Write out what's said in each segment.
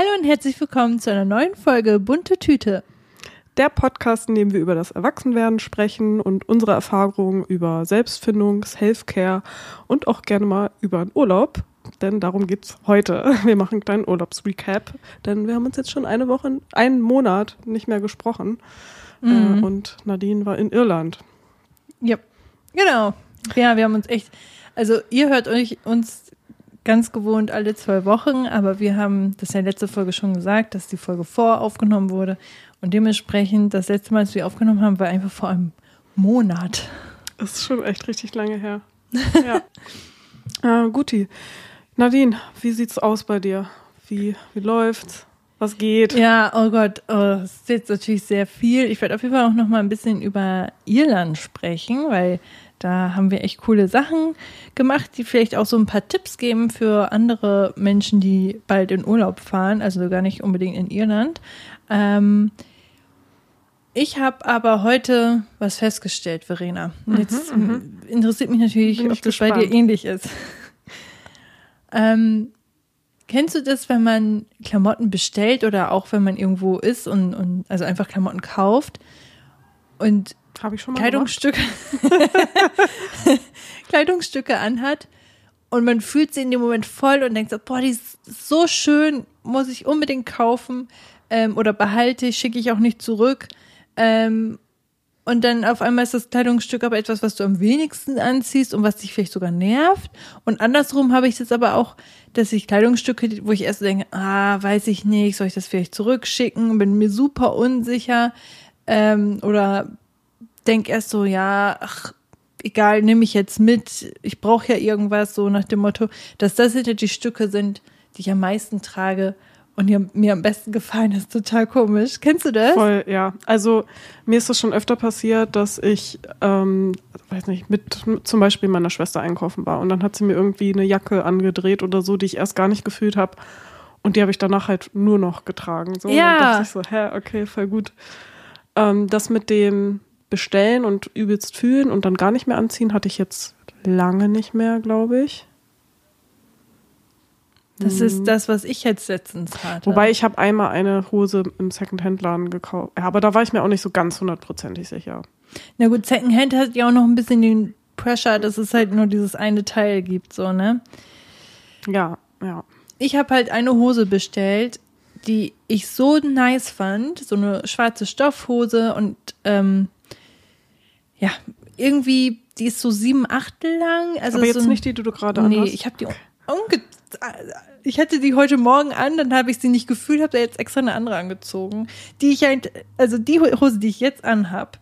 Hallo und herzlich willkommen zu einer neuen Folge Bunte Tüte. Der Podcast, in dem wir über das Erwachsenwerden sprechen und unsere Erfahrungen über Selbstfindung, Selfcare und auch gerne mal über einen Urlaub. Denn darum geht's heute. Wir machen einen kleinen Urlaubsrecap, denn wir haben uns jetzt schon eine Woche, einen Monat nicht mehr gesprochen. Mhm. Äh, und Nadine war in Irland. Ja, genau. Ja, wir haben uns echt, also ihr hört euch uns ganz gewohnt alle zwei Wochen, aber wir haben das ja letzte Folge schon gesagt, dass die Folge vor aufgenommen wurde. Und dementsprechend, das letzte Mal, als wir aufgenommen haben, war einfach vor einem Monat. Das ist schon echt richtig lange her. Ja. äh, Guti. Nadine, wie sieht's aus bei dir? Wie, wie läuft's? Was geht? Ja, oh Gott, oh, das ist jetzt natürlich sehr viel. Ich werde auf jeden Fall auch noch mal ein bisschen über Irland sprechen, weil da haben wir echt coole Sachen gemacht, die vielleicht auch so ein paar Tipps geben für andere Menschen, die bald in Urlaub fahren, also gar nicht unbedingt in Irland. Ähm, ich habe aber heute was festgestellt, Verena. Und jetzt mhm, mhm. interessiert mich natürlich, ob das gespannt. bei dir ähnlich ist. ähm, kennst du das, wenn man Klamotten bestellt oder auch wenn man irgendwo ist und, und also einfach Klamotten kauft und habe ich schon mal Kleidungsstücke, Kleidungsstücke anhat und man fühlt sie in dem Moment voll und denkt so, boah, die ist so schön, muss ich unbedingt kaufen ähm, oder behalte ich, schicke ich auch nicht zurück. Ähm, und dann auf einmal ist das Kleidungsstück aber etwas, was du am wenigsten anziehst und was dich vielleicht sogar nervt. Und andersrum habe ich es aber auch, dass ich Kleidungsstücke, wo ich erst denke, ah, weiß ich nicht, soll ich das vielleicht zurückschicken, bin mir super unsicher ähm, oder denke erst so, ja, ach, egal, nehme ich jetzt mit, ich brauche ja irgendwas, so nach dem Motto, dass das hinter die Stücke sind, die ich am meisten trage und die mir am besten gefallen, ist total komisch. Kennst du das? Voll, ja. Also mir ist das schon öfter passiert, dass ich, ähm, weiß nicht, mit zum Beispiel meiner Schwester einkaufen war und dann hat sie mir irgendwie eine Jacke angedreht oder so, die ich erst gar nicht gefühlt habe. Und die habe ich danach halt nur noch getragen. So. Ja. Und dann dachte ich so, hä, okay, voll gut. Ähm, das mit dem, bestellen und übelst fühlen und dann gar nicht mehr anziehen, hatte ich jetzt lange nicht mehr, glaube ich. Das ist das, was ich jetzt letztens hatte. Wobei ich habe einmal eine Hose im Secondhand-Laden gekauft. Ja, aber da war ich mir auch nicht so ganz hundertprozentig sicher. Na gut, Secondhand hat ja auch noch ein bisschen den Pressure, dass es halt nur dieses eine Teil gibt, so, ne? Ja, ja. Ich habe halt eine Hose bestellt, die ich so nice fand. So eine schwarze Stoffhose und ähm, ja, irgendwie, die ist so sieben Achtel lang. Also Aber jetzt so nicht die, die du gerade anhast? Nee, ich habe die umge ich hatte die heute Morgen an, dann habe ich sie nicht gefühlt, habe da jetzt extra eine andere angezogen. Die ich also die Hose, die ich jetzt anhab,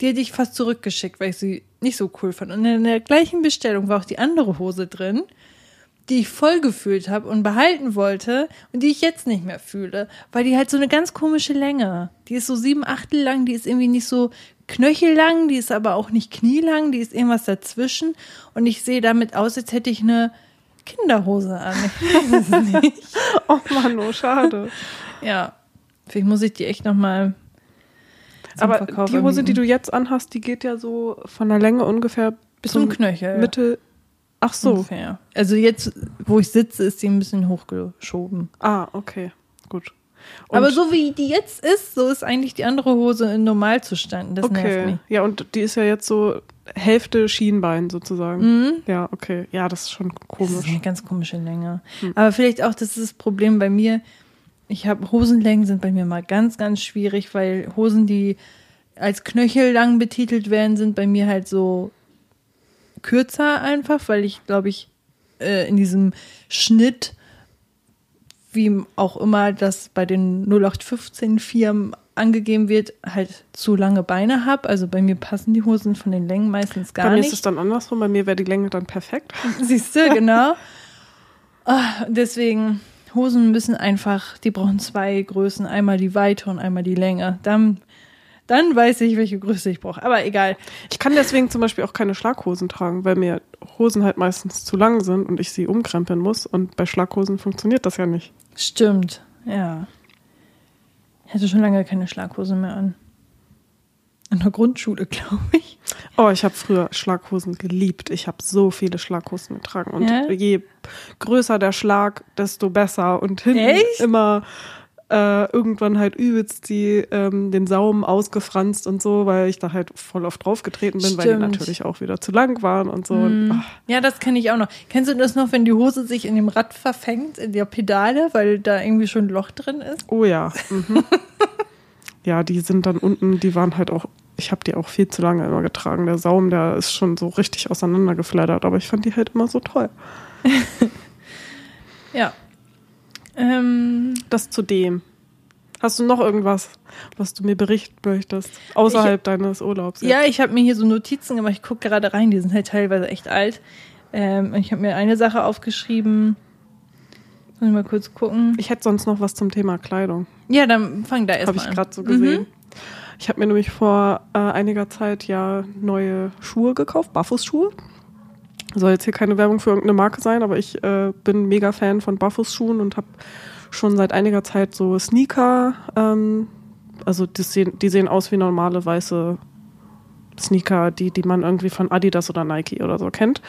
die hätte ich fast zurückgeschickt, weil ich sie nicht so cool fand. Und in der gleichen Bestellung war auch die andere Hose drin, die ich voll gefühlt habe und behalten wollte und die ich jetzt nicht mehr fühle, weil die halt so eine ganz komische Länge. Die ist so sieben Achtel lang, die ist irgendwie nicht so knöchellang, die ist aber auch nicht knielang, die ist irgendwas dazwischen. Und ich sehe damit aus, als hätte ich eine Kinderhose an. Ich weiß es nicht. oh Mann, oh schade. ja, vielleicht muss ich die echt nochmal. Aber Verkauf die Hose, die du jetzt anhast, die geht ja so von der Länge ungefähr bis zum Knöchel. Mitte. Ach so. Ungefähr. Also jetzt, wo ich sitze, ist die ein bisschen hochgeschoben. Ah, okay. Gut. Und aber so wie die jetzt ist, so ist eigentlich die andere Hose in Normalzustand. Das okay. Ja, und die ist ja jetzt so Hälfte Schienbein sozusagen. Mhm. Ja, okay. Ja, das ist schon komisch. Das ist eine ganz komische Länge. Mhm. Aber vielleicht auch, das ist das Problem bei mir. Ich habe Hosenlängen sind bei mir mal ganz, ganz schwierig, weil Hosen, die als knöchellang betitelt werden, sind bei mir halt so kürzer einfach, weil ich, glaube ich, äh, in diesem Schnitt wie auch immer das bei den 0815 Firmen angegeben wird, halt zu lange Beine habe. Also bei mir passen die Hosen von den Längen meistens gar nicht. Bei mir nicht. ist es dann andersrum, bei mir wäre die Länge dann perfekt. Siehst du, genau. oh, deswegen, Hosen müssen einfach, die brauchen zwei Größen, einmal die Weite und einmal die Länge. Dann dann weiß ich, welche Größe ich brauche. Aber egal. Ich kann deswegen zum Beispiel auch keine Schlaghosen tragen, weil mir Hosen halt meistens zu lang sind und ich sie umkrempeln muss. Und bei Schlaghosen funktioniert das ja nicht. Stimmt, ja. Ich hatte schon lange keine Schlaghose mehr an. In der Grundschule, glaube ich. Oh, ich habe früher Schlaghosen geliebt. Ich habe so viele Schlaghosen getragen. Und Ja? je größer der Schlag, desto besser. Und hinten Echt? immer äh, irgendwann halt übelst die, ähm, den Saum ausgefranst und so, weil ich da halt voll oft draufgetreten bin, weil die Stimmt. natürlich auch wieder zu lang waren und so. Und, ach, Ja, das kenne ich auch noch. Kennst du das noch, wenn die Hose sich in dem Rad verfängt, in der Pedale, weil da irgendwie schon ein Loch drin ist? oh ja. Mhm. ja, die sind dann unten, die waren halt auch, ich habe die auch viel zu lange immer getragen. Der Saum, der ist schon so richtig auseinandergeflattert, aber ich fand die halt immer so toll. Ja. Ähm, Das zu dem. Hast du noch irgendwas, was du mir berichten möchtest, außerhalb deines Urlaubs? jetzt? ja, ich habe mir hier so Notizen gemacht. Ich gucke gerade rein, die sind halt teilweise echt alt. Ähm, und ich habe mir eine Sache aufgeschrieben. Muss ich mal kurz gucken. Ich hätte sonst noch was zum Thema Kleidung. Ja, dann fang da Habe erstmal ich an. gerade so gesehen. Mhm. Ich habe mir nämlich vor äh, einiger Zeit ja neue Schuhe gekauft, Barfußschuhe. Soll jetzt hier keine Werbung für irgendeine Marke sein, aber ich äh, bin mega Fan von Barfußschuhen und habe schon seit einiger Zeit so Sneaker. Ähm, also die sehen, die sehen aus wie normale weiße Sneaker, die, die man irgendwie von Adidas oder Nike oder so kennt.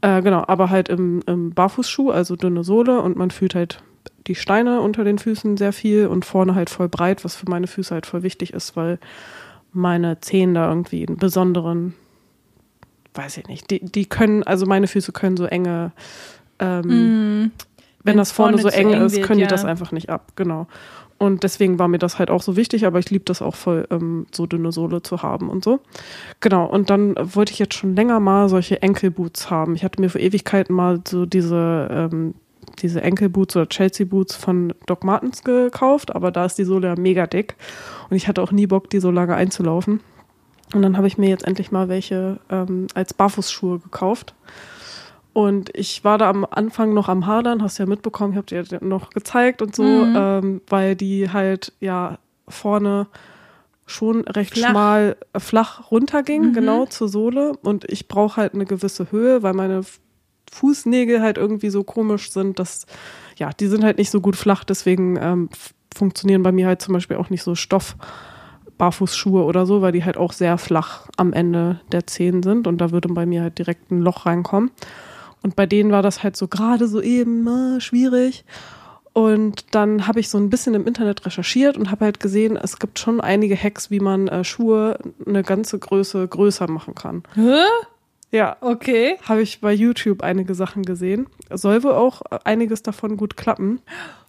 Äh, genau, aber halt im, im Barfußschuh, also dünne Sohle und man fühlt halt die Steine unter den Füßen sehr viel und vorne halt voll breit, was für meine Füße halt voll wichtig ist, weil meine Zehen da irgendwie einen besonderen, weiß ich nicht, die, die können, also meine Füße können so enge, ähm, Mhm. wenn das vorne, so vorne zu eng, eng ist, wird, können ja. die das einfach nicht ab, genau. Und deswegen war mir das halt auch so wichtig, aber ich liebe das auch voll, ähm, so dünne Sohle zu haben und so. Genau, und dann wollte ich jetzt schon länger mal solche Enkelboots haben. Ich hatte mir vor Ewigkeiten mal so diese, ähm, diese Enkelboots oder Chelsea-Boots von Doc Martens gekauft, aber da ist die Sohle ja mega dick und ich hatte auch nie Bock, die so lange einzulaufen. Und dann habe ich mir jetzt endlich mal welche ähm, als Barfußschuhe gekauft. Und ich war da am Anfang noch am Hadern, hast du ja mitbekommen, ich habe dir ja noch gezeigt und so, Mhm. ähm, weil die halt ja vorne schon recht Flach. schmal äh, flach runterging, Mhm. genau zur Sohle. Und ich brauche halt eine gewisse Höhe, weil meine Fußnägel halt irgendwie so komisch sind, dass, ja, die sind halt nicht so gut flach, deswegen ähm, funktionieren bei mir halt zum Beispiel auch nicht so Stoff. Barfußschuhe oder so, weil die halt auch sehr flach am Ende der Zehen sind und da würde bei mir halt direkt ein Loch reinkommen. Und bei denen war das halt so gerade so eben äh, schwierig. Und dann habe ich so ein bisschen im Internet recherchiert und habe halt gesehen, es gibt schon einige Hacks, wie man äh, Schuhe eine ganze Größe größer machen kann. Hä? Ja, Okay. habe ich bei YouTube einige Sachen gesehen. Soll wohl auch einiges davon gut klappen.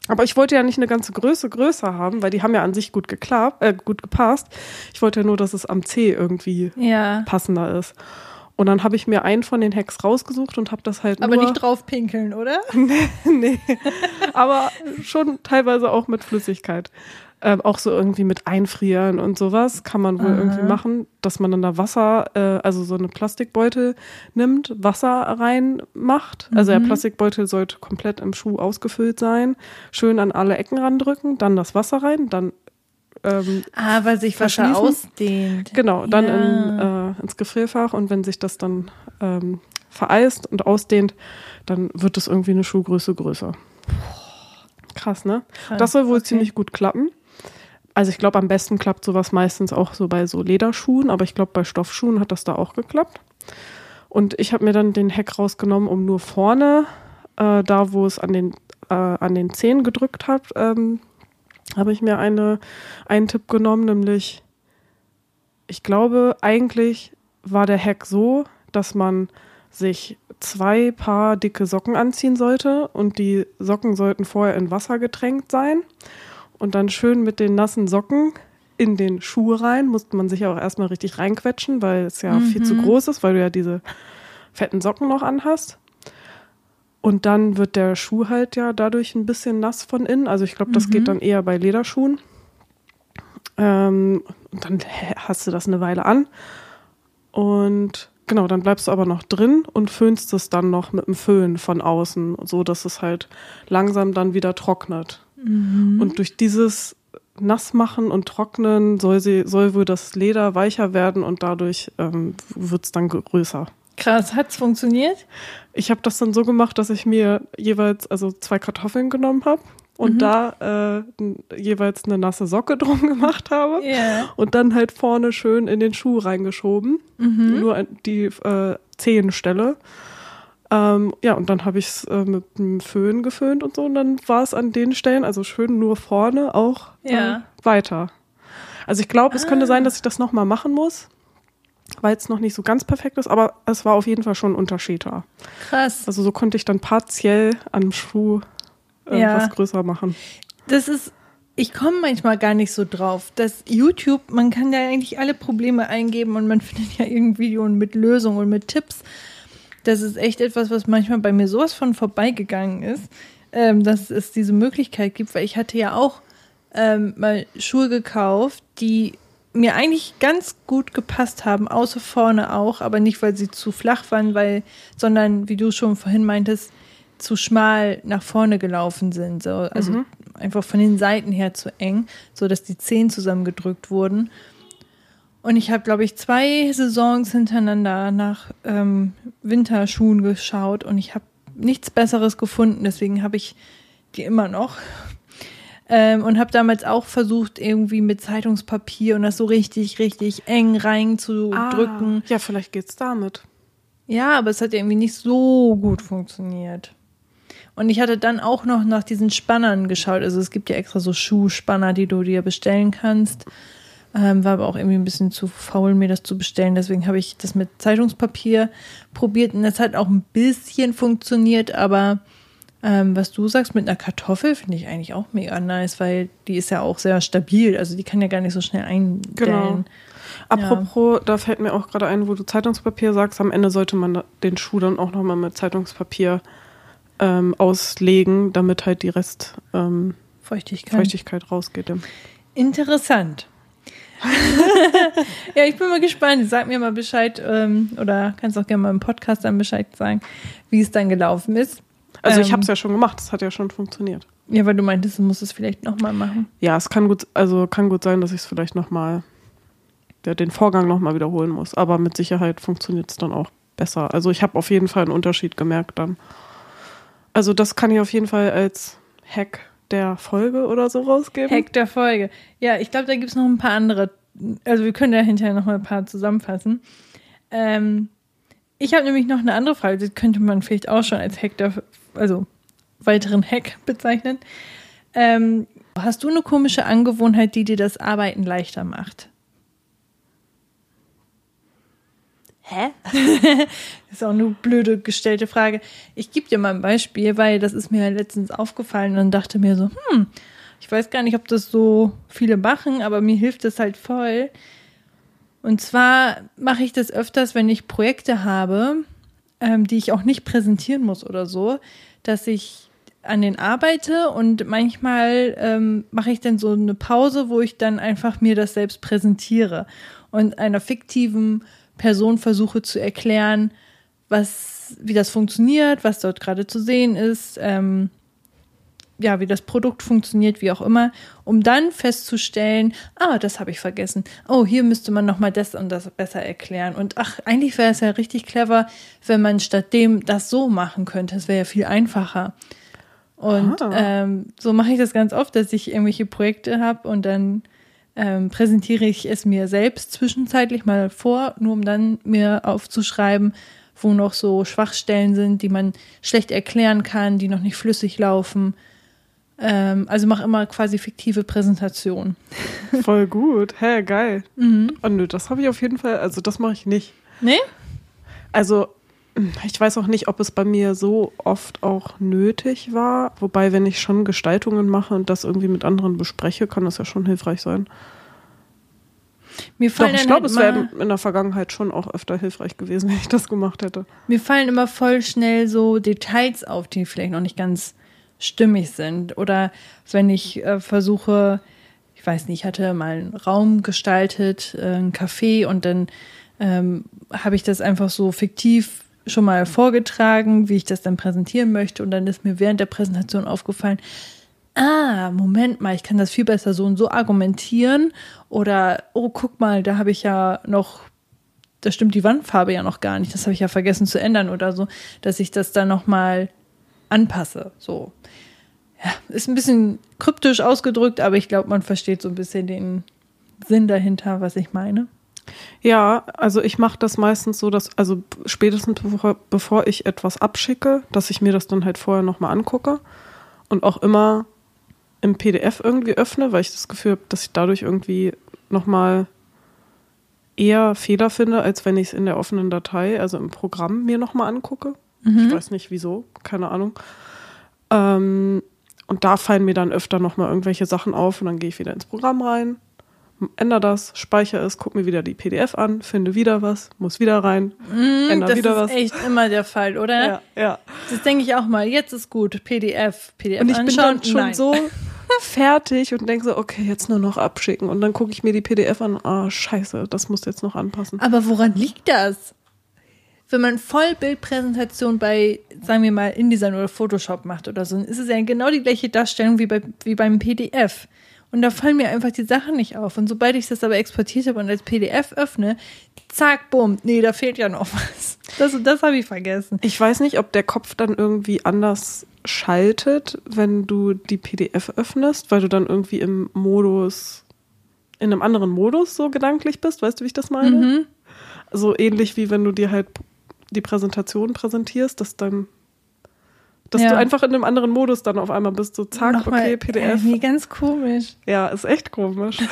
Aber ich wollte ja nicht eine ganze Größe größer haben, weil die haben ja an sich gut geklappt, äh, gut gepasst. Ich wollte ja nur, dass es am C irgendwie Ja. passender ist. Und dann habe ich mir einen von den Hacks rausgesucht und habe das halt Aber nicht drauf pinkeln, oder? nee, aber schon teilweise auch mit Flüssigkeit. Ähm, auch so irgendwie mit Einfrieren und sowas kann man wohl Aha. irgendwie machen, dass man dann da Wasser, äh, also so eine Plastikbeutel nimmt, Wasser reinmacht. Also der Mhm. Plastikbeutel sollte komplett im Schuh ausgefüllt sein. Schön an alle Ecken randrücken, dann das Wasser rein, dann ähm, Ah, weil sich Wasser ausdehnt. Genau, dann Ja. in, äh, ins Gefrierfach und wenn sich das dann ähm, vereist und ausdehnt, dann wird es irgendwie eine Schuhgröße größer. Krass, ne? Krass, Das soll wohl okay. ziemlich gut klappen. Also ich glaube, am besten klappt sowas meistens auch so bei so Lederschuhen, aber ich glaube, bei Stoffschuhen hat das da auch geklappt. Und ich habe mir dann den Hack rausgenommen, um nur vorne, äh, da wo es an den, äh, an den Zehen gedrückt hat, ähm, habe ich mir eine, einen Tipp genommen, nämlich, ich glaube, eigentlich war der Hack so, dass man sich zwei Paar dicke Socken anziehen sollte und die Socken sollten vorher in Wasser getränkt sein und dann schön mit den nassen Socken in den Schuh rein, musste man sich auch erstmal richtig reinquetschen, weil es ja viel zu groß ist, weil du ja diese fetten Socken noch anhast. Und dann wird der Schuh halt ja dadurch ein bisschen nass von innen. Also ich glaube, das geht dann eher bei Lederschuhen. Ähm, und dann hast du das eine Weile an. Und genau, dann bleibst du aber noch drin und föhnst es dann noch mit dem Föhn von außen, so dass es halt langsam dann wieder trocknet. Und durch dieses Nassmachen und Trocknen soll, sie, soll wohl das Leder weicher werden und dadurch ähm, wird es dann größer. Krass, hat's funktioniert? Ich habe das dann so gemacht, dass ich mir jeweils also zwei Kartoffeln genommen habe, und da äh, jeweils eine nasse Socke drum gemacht habe Ja. und dann halt vorne schön in den Schuh reingeschoben, nur an die äh, Zehenstelle. Ähm, ja, und dann habe ich es äh, mit dem Föhn geföhnt und so und dann war es an den Stellen, also schön nur vorne, auch Ja. äh, weiter. Also ich glaube, es könnte sein, dass ich das nochmal machen muss, weil es noch nicht so ganz perfekt ist, aber es war auf jeden Fall schon ein Unterschied da. Krass. Also so konnte ich dann partiell am Schuh äh, Ja. was größer machen. Das ist, ich komme manchmal gar nicht so drauf. Das YouTube, man kann ja eigentlich alle Probleme eingeben und man findet ja irgendein Video mit Lösungen und mit Tipps. Das ist echt etwas, was manchmal bei mir sowas von vorbeigegangen ist, ähm, dass es diese Möglichkeit gibt, weil ich hatte ja auch ähm, mal Schuhe gekauft, die mir eigentlich ganz gut gepasst haben, außer vorne auch, aber nicht, weil sie zu flach waren, weil, sondern, wie du schon vorhin meintest, zu schmal nach vorne gelaufen sind. So. Also einfach von den Seiten her zu eng, so dass die Zehen zusammengedrückt wurden. Und ich habe, glaube ich, zwei Saisons hintereinander nach ähm, Winterschuhen geschaut und ich habe nichts Besseres gefunden. Deswegen habe ich die immer noch. Ähm, und habe damals auch versucht, irgendwie mit Zeitungspapier und das so richtig, richtig eng reinzudrücken. Ah, ja, vielleicht geht's damit. Ja, aber es hat irgendwie nicht so gut funktioniert. Und ich hatte dann auch noch nach diesen Spannern geschaut. Also es gibt ja extra so Schuhspanner, die du dir bestellen kannst. Ähm, war aber auch irgendwie ein bisschen zu faul, mir das zu bestellen. Deswegen habe ich das mit Zeitungspapier probiert und das hat auch ein bisschen funktioniert. Aber ähm, was du sagst mit einer Kartoffel finde ich eigentlich auch mega nice, weil die ist ja auch sehr stabil. Also die kann ja gar nicht so schnell einstellen. Genau. Apropos, da fällt mir auch gerade ein, wo du Zeitungspapier sagst, am Ende sollte man den Schuh dann auch nochmal mit Zeitungspapier ähm, auslegen, damit halt die Rest ähm, Feuchtigkeit. Feuchtigkeit rausgeht. Ja. Interessant. ja, ich bin mal gespannt. Sag mir mal Bescheid ähm, oder kannst auch gerne mal im Podcast dann Bescheid sagen, wie es dann gelaufen ist. Also ich Ähm, habe es ja schon gemacht, es hat ja schon funktioniert. Ja, weil du meintest, du musst es vielleicht nochmal machen. Ja, es kann gut, also kann gut sein, dass ich es vielleicht nochmal, ja, den Vorgang nochmal wiederholen muss. Aber mit Sicherheit funktioniert es dann auch besser. Also ich habe auf jeden Fall einen Unterschied gemerkt dann. Also das kann ich auf jeden Fall als Hack der Folge oder so rausgeben. Hack der Folge. Ja, ich glaube, da gibt es noch ein paar andere. Also wir können ja hinterher noch mal ein paar zusammenfassen. Ähm, ich habe nämlich noch eine andere Frage, die könnte man vielleicht auch schon als Hack der, also weiteren Hack bezeichnen. Ähm, hast du eine komische Angewohnheit, die dir das Arbeiten leichter macht? Hä? ist auch eine blöde gestellte Frage. Ich gebe dir mal ein Beispiel, weil das ist mir letztens aufgefallen und dachte mir so, hm, ich weiß gar nicht, ob das so viele machen, aber mir hilft das halt voll. Und zwar mache ich das öfters, wenn ich Projekte habe, ähm, die ich auch nicht präsentieren muss oder so, dass ich an den arbeite und manchmal ähm, mache ich dann so eine Pause, wo ich dann einfach mir das selbst präsentiere und einer fiktiven Person versuche zu erklären, was, wie das funktioniert, was dort gerade zu sehen ist, ähm, ja, wie das Produkt funktioniert, wie auch immer, um dann festzustellen, ah, das habe ich vergessen. Oh, hier müsste man noch mal das und das besser erklären. Und ach, eigentlich wäre es ja richtig clever, wenn man statt dem das so machen könnte. Es wäre ja viel einfacher. Und Ah. ähm, so mache ich das ganz oft, dass ich irgendwelche Projekte habe und dann ähm, präsentiere ich es mir selbst zwischenzeitlich mal vor, nur um dann mir aufzuschreiben, wo noch so Schwachstellen sind, die man schlecht erklären kann, die noch nicht flüssig laufen. Ähm, also mache immer quasi fiktive Präsentationen. Voll gut. Hä, geil. Mhm. Oh nö, das habe ich auf jeden Fall, also das mache ich nicht. Nee? Also ich weiß auch nicht, ob es bei mir so oft auch nötig war. Wobei, wenn ich schon Gestaltungen mache und das irgendwie mit anderen bespreche, kann das ja schon hilfreich sein. Mir Doch, fallen, ich dann glaube, halt es wäre in der Vergangenheit schon auch öfter hilfreich gewesen, wenn ich das gemacht hätte. mir fallen immer voll schnell so Details auf, die vielleicht noch nicht ganz stimmig sind. Oder wenn ich äh, versuche, ich weiß nicht, ich hatte mal einen Raum gestaltet, äh, ein Café und dann ähm, habe ich das einfach so fiktiv schon mal vorgetragen, wie ich das dann präsentieren möchte. Und dann ist mir während der Präsentation aufgefallen, ah, Moment mal, ich kann das viel besser so und so argumentieren. Oder, oh, guck mal, da habe ich ja noch, da stimmt die Wandfarbe ja noch gar nicht, das habe ich ja vergessen zu ändern oder so, dass ich das dann nochmal anpasse. So. ja, ist ein bisschen kryptisch ausgedrückt, aber ich glaube, man versteht so ein bisschen den Sinn dahinter, was ich meine. Ja, also ich mache das meistens so, dass, also spätestens bevor, bevor ich etwas abschicke, dass ich mir das dann halt vorher nochmal angucke und auch immer im PDF irgendwie öffne, weil ich das Gefühl habe, dass ich dadurch irgendwie nochmal eher Fehler finde, als wenn ich es in der offenen Datei, also im Programm, mir nochmal angucke. Mhm. Ich weiß nicht wieso, keine Ahnung. Ähm, und da fallen mir dann öfter nochmal irgendwelche Sachen auf und dann gehe ich wieder ins Programm rein, ändere das, speichere es, gucke mir wieder die PDF an, finde wieder was, muss wieder rein, Mm, ändere das wieder ist was. echt immer der Fall, oder? Ja, ja. Das denke ich auch mal. Jetzt ist gut. PDF, PDF Und ich bin anschauen. dann schon Nein. so fertig und denke so, okay, jetzt nur noch abschicken. Und dann gucke ich mir die PDF an, ah, scheiße, das muss jetzt noch anpassen. Aber woran liegt das? Wenn man Vollbildpräsentation bei, sagen wir mal, InDesign oder Photoshop macht oder so, dann ist es ja genau die gleiche Darstellung wie, bei, wie beim PDF. Und da fallen mir einfach die Sachen nicht auf. Und sobald ich das aber exportiert habe und als PDF öffne, zack, bumm, nee, da fehlt ja noch was. Das, das habe ich vergessen. Ich weiß nicht, ob der Kopf dann irgendwie anders schaltet, wenn du die PDF öffnest, weil du dann irgendwie im Modus, in einem anderen Modus so gedanklich bist. Weißt du, wie ich das meine? Mhm. So ähnlich wie wenn du dir halt die Präsentation präsentierst, dass dann, dass Ja. du einfach in einem anderen Modus dann auf einmal bist, so zack, Nochmal, okay, PDF. Nee, ganz komisch. Ja, ist echt komisch.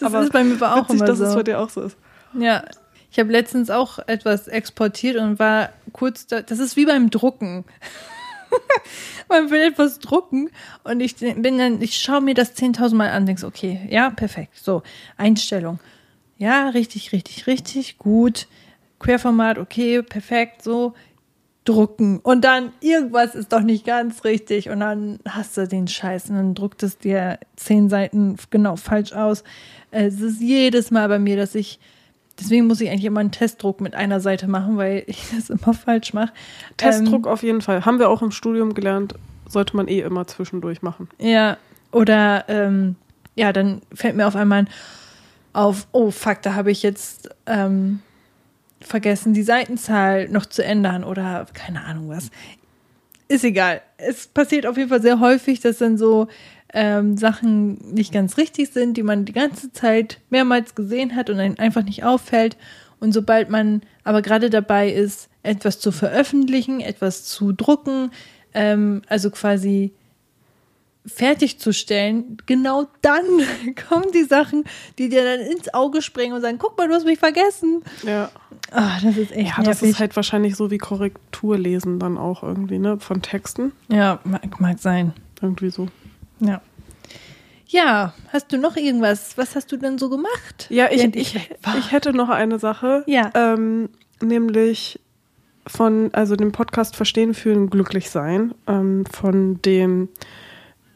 Das ist bei mir aber auch witzig, immer dass so. es bei dir auch so ist. Ja, ich habe letztens auch etwas exportiert und war kurz da. Das ist wie beim Drucken. Man will etwas drucken und ich bin dann, ich schaue mir das 10.000 Mal an, denke okay, ja, perfekt, so, Einstellung. Ja, richtig, richtig, richtig, gut. Querformat, okay, perfekt, so, drucken. Und dann irgendwas ist doch nicht ganz richtig und dann hast du den Scheiß und dann druckt es dir zehn Seiten genau falsch aus. Es ist jedes Mal bei mir, dass ich, deswegen muss ich eigentlich immer einen Testdruck mit einer Seite machen, weil ich das immer falsch mache. Testdruck auf jeden Fall. Haben wir auch im Studium gelernt, sollte man eh immer zwischendurch machen. Ja, oder ähm, ja, dann fällt mir auf einmal auf, oh fuck, da habe ich jetzt ähm, vergessen, die Seitenzahl noch zu ändern oder keine Ahnung was. Ist egal. Es passiert auf jeden Fall sehr häufig, dass dann so ähm, Sachen nicht ganz richtig sind, die man die ganze Zeit mehrmals gesehen hat und einem einfach nicht auffällt. Und sobald man aber gerade dabei ist, etwas zu veröffentlichen, etwas zu drucken, ähm, also quasi fertigzustellen, genau dann kommen die Sachen, die dir dann ins Auge springen und sagen, guck mal, du hast mich vergessen. Ja. Ah, das ist echt Ja, das nervig. ist halt wahrscheinlich so wie Korrekturlesen dann auch irgendwie, ne? Von Texten. ja, mag, mag sein. Irgendwie so. Ja. Ja, hast du noch irgendwas? Was hast du denn so gemacht? Ja, ich, ich, ich hätte noch eine Sache. Ja. Ähm, nämlich von, also dem Podcast Verstehen, Fühlen, Glücklich sein, ähm, von dem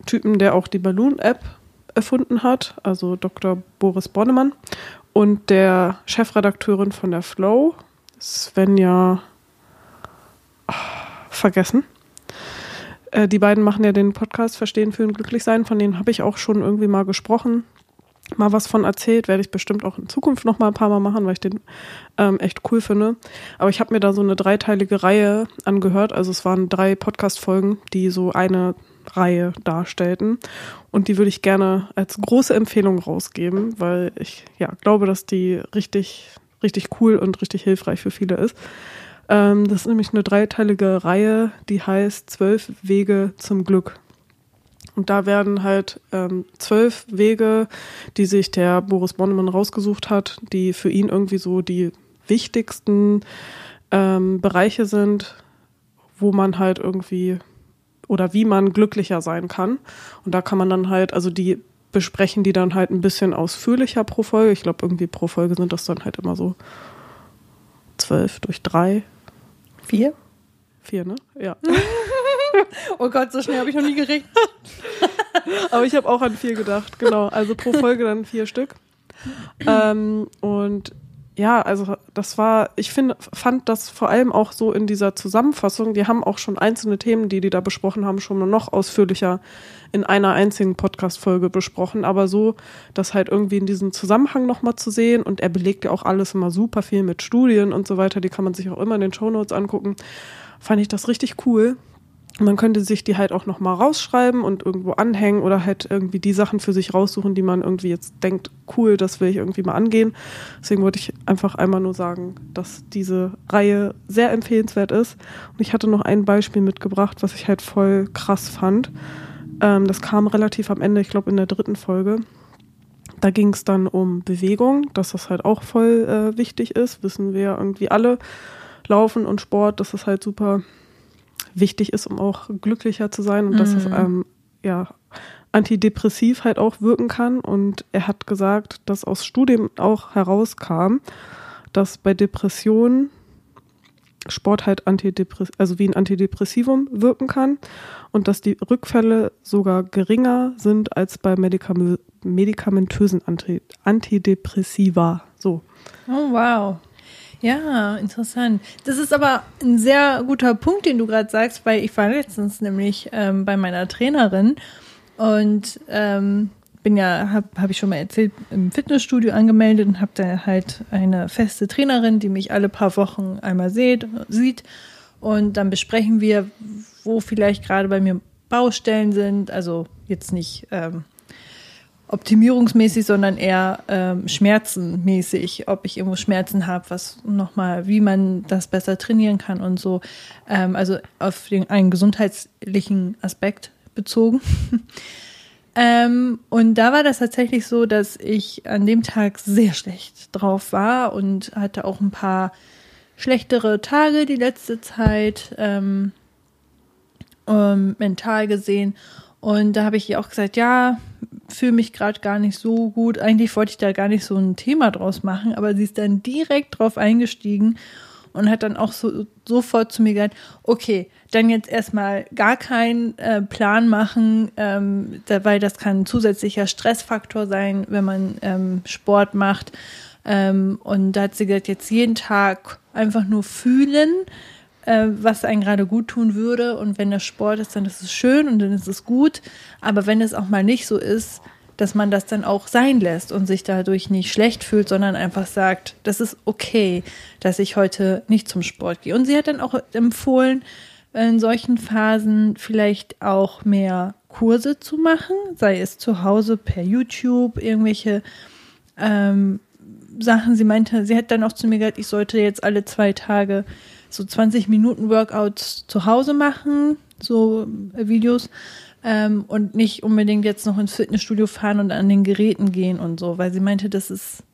Typen, der auch die Balloon-App erfunden hat, also Dr. Boris Bornemann, und der Chefredakteurin von der Flow, Svenja, ah, vergessen. Äh, die beiden machen ja den Podcast Verstehen, Fühlen, Glücklich sein, von denen habe ich auch schon irgendwie mal gesprochen mal was von erzählt, werde ich bestimmt auch in Zukunft noch mal ein paar Mal machen, weil ich den ähm, echt cool finde. Aber ich habe mir da so eine dreiteilige Reihe angehört. Also es waren drei Podcast-Folgen, die so eine Reihe darstellten. Und die würde ich gerne als große Empfehlung rausgeben, weil ich ja glaube, dass die richtig, richtig cool und richtig hilfreich für viele ist. Ähm, das ist nämlich eine dreiteilige Reihe, die heißt Zwölf Wege zum Glück. Und da werden halt ähm, zwölf Wege, die sich der Boris Bonnemann rausgesucht hat, die für ihn irgendwie so die wichtigsten ähm, Bereiche sind, wo man halt irgendwie oder wie man glücklicher sein kann. Und da kann man dann halt, also die besprechen die dann halt ein bisschen ausführlicher pro Folge. Ich glaube, irgendwie pro Folge sind das dann halt immer so zwölf durch drei, Vier? vier, ne? Ja. Oh Gott, so schnell habe ich noch nie gerechnet. Aber ich habe auch an vier gedacht, genau. Also pro Folge dann vier Stück. Ähm, und ja, also das war, ich finde, fand das vor allem auch so in dieser Zusammenfassung, die haben auch schon einzelne Themen, die die da besprochen haben, schon noch ausführlicher in einer einzigen Podcast-Folge besprochen, aber so, das halt irgendwie in diesem Zusammenhang nochmal zu sehen und er belegt ja auch alles immer super viel mit Studien und so weiter, die kann man sich auch immer in den Shownotes angucken, fand ich das richtig cool. Man könnte sich die halt auch nochmal rausschreiben und irgendwo anhängen oder halt irgendwie die Sachen für sich raussuchen, die man irgendwie jetzt denkt, cool, das will ich irgendwie mal angehen. Deswegen wollte ich einfach einmal nur sagen, dass diese Reihe sehr empfehlenswert ist. Und ich hatte noch ein Beispiel mitgebracht, was ich halt voll krass fand. Ähm, das kam relativ am Ende, ich glaube in der dritten Folge. Da ging es dann um Bewegung, dass das halt auch voll äh, wichtig ist, wissen wir irgendwie alle. Laufen und Sport, das halt super wichtig ist, um auch glücklicher zu sein und mhm. dass es ähm, ja antidepressiv halt auch wirken kann. Und er hat gesagt, dass aus Studien auch herauskam, dass bei Depressionen Sport halt Antidepress also wie ein Antidepressivum wirken kann und dass die Rückfälle sogar geringer sind als bei Medikam medikamentösen Antidepressiva. So. Oh wow. Ja, interessant. Das ist aber ein sehr guter Punkt, den du gerade sagst, weil ich war letztens nämlich ähm, bei meiner Trainerin und ähm, bin ja, habe hab ich schon mal erzählt, im Fitnessstudio angemeldet und habe da halt eine feste Trainerin, die mich alle paar Wochen einmal sieht, sieht. Und dann besprechen wir, wo vielleicht gerade bei mir Baustellen sind. Also jetzt nicht ähm, optimierungsmäßig, sondern eher ähm, schmerzenmäßig, ob ich irgendwo Schmerzen habe, was nochmal, wie man das besser trainieren kann und so. Ähm, also auf den, einen gesundheitlichen Aspekt bezogen. ähm, und da war das tatsächlich so, dass ich an dem Tag sehr schlecht drauf war und hatte auch ein paar schlechtere Tage die letzte Zeit ähm, ähm, mental gesehen. Und da habe ich ihr auch gesagt, ja, fühle mich gerade gar nicht so gut. Eigentlich wollte ich da gar nicht so ein Thema draus machen, aber sie ist dann direkt drauf eingestiegen und hat dann auch so, sofort zu mir gesagt, okay, dann jetzt erstmal gar keinen äh, Plan machen, ähm, weil das kann ein zusätzlicher Stressfaktor sein, wenn man ähm, Sport macht. Ähm, und da hat sie gesagt, jetzt jeden Tag einfach nur fühlen, äh, was einen gerade gut tun würde. Und wenn der Sport ist, dann ist es schön und dann ist es gut. Aber wenn es auch mal nicht so ist, dass man das dann auch sein lässt und sich dadurch nicht schlecht fühlt, sondern einfach sagt, das ist okay, dass ich heute nicht zum Sport gehe. Und sie hat dann auch empfohlen, in solchen Phasen vielleicht auch mehr Kurse zu machen, sei es zu Hause per YouTube, irgendwelche ähm, Sachen. Sie meinte, sie hat dann auch zu mir gesagt, ich sollte jetzt alle zwei Tage so 20 Minuten Workouts zu Hause machen, so äh, Videos. Ähm, und nicht unbedingt jetzt noch ins Fitnessstudio fahren und an den Geräten gehen und so, weil sie meinte, das ist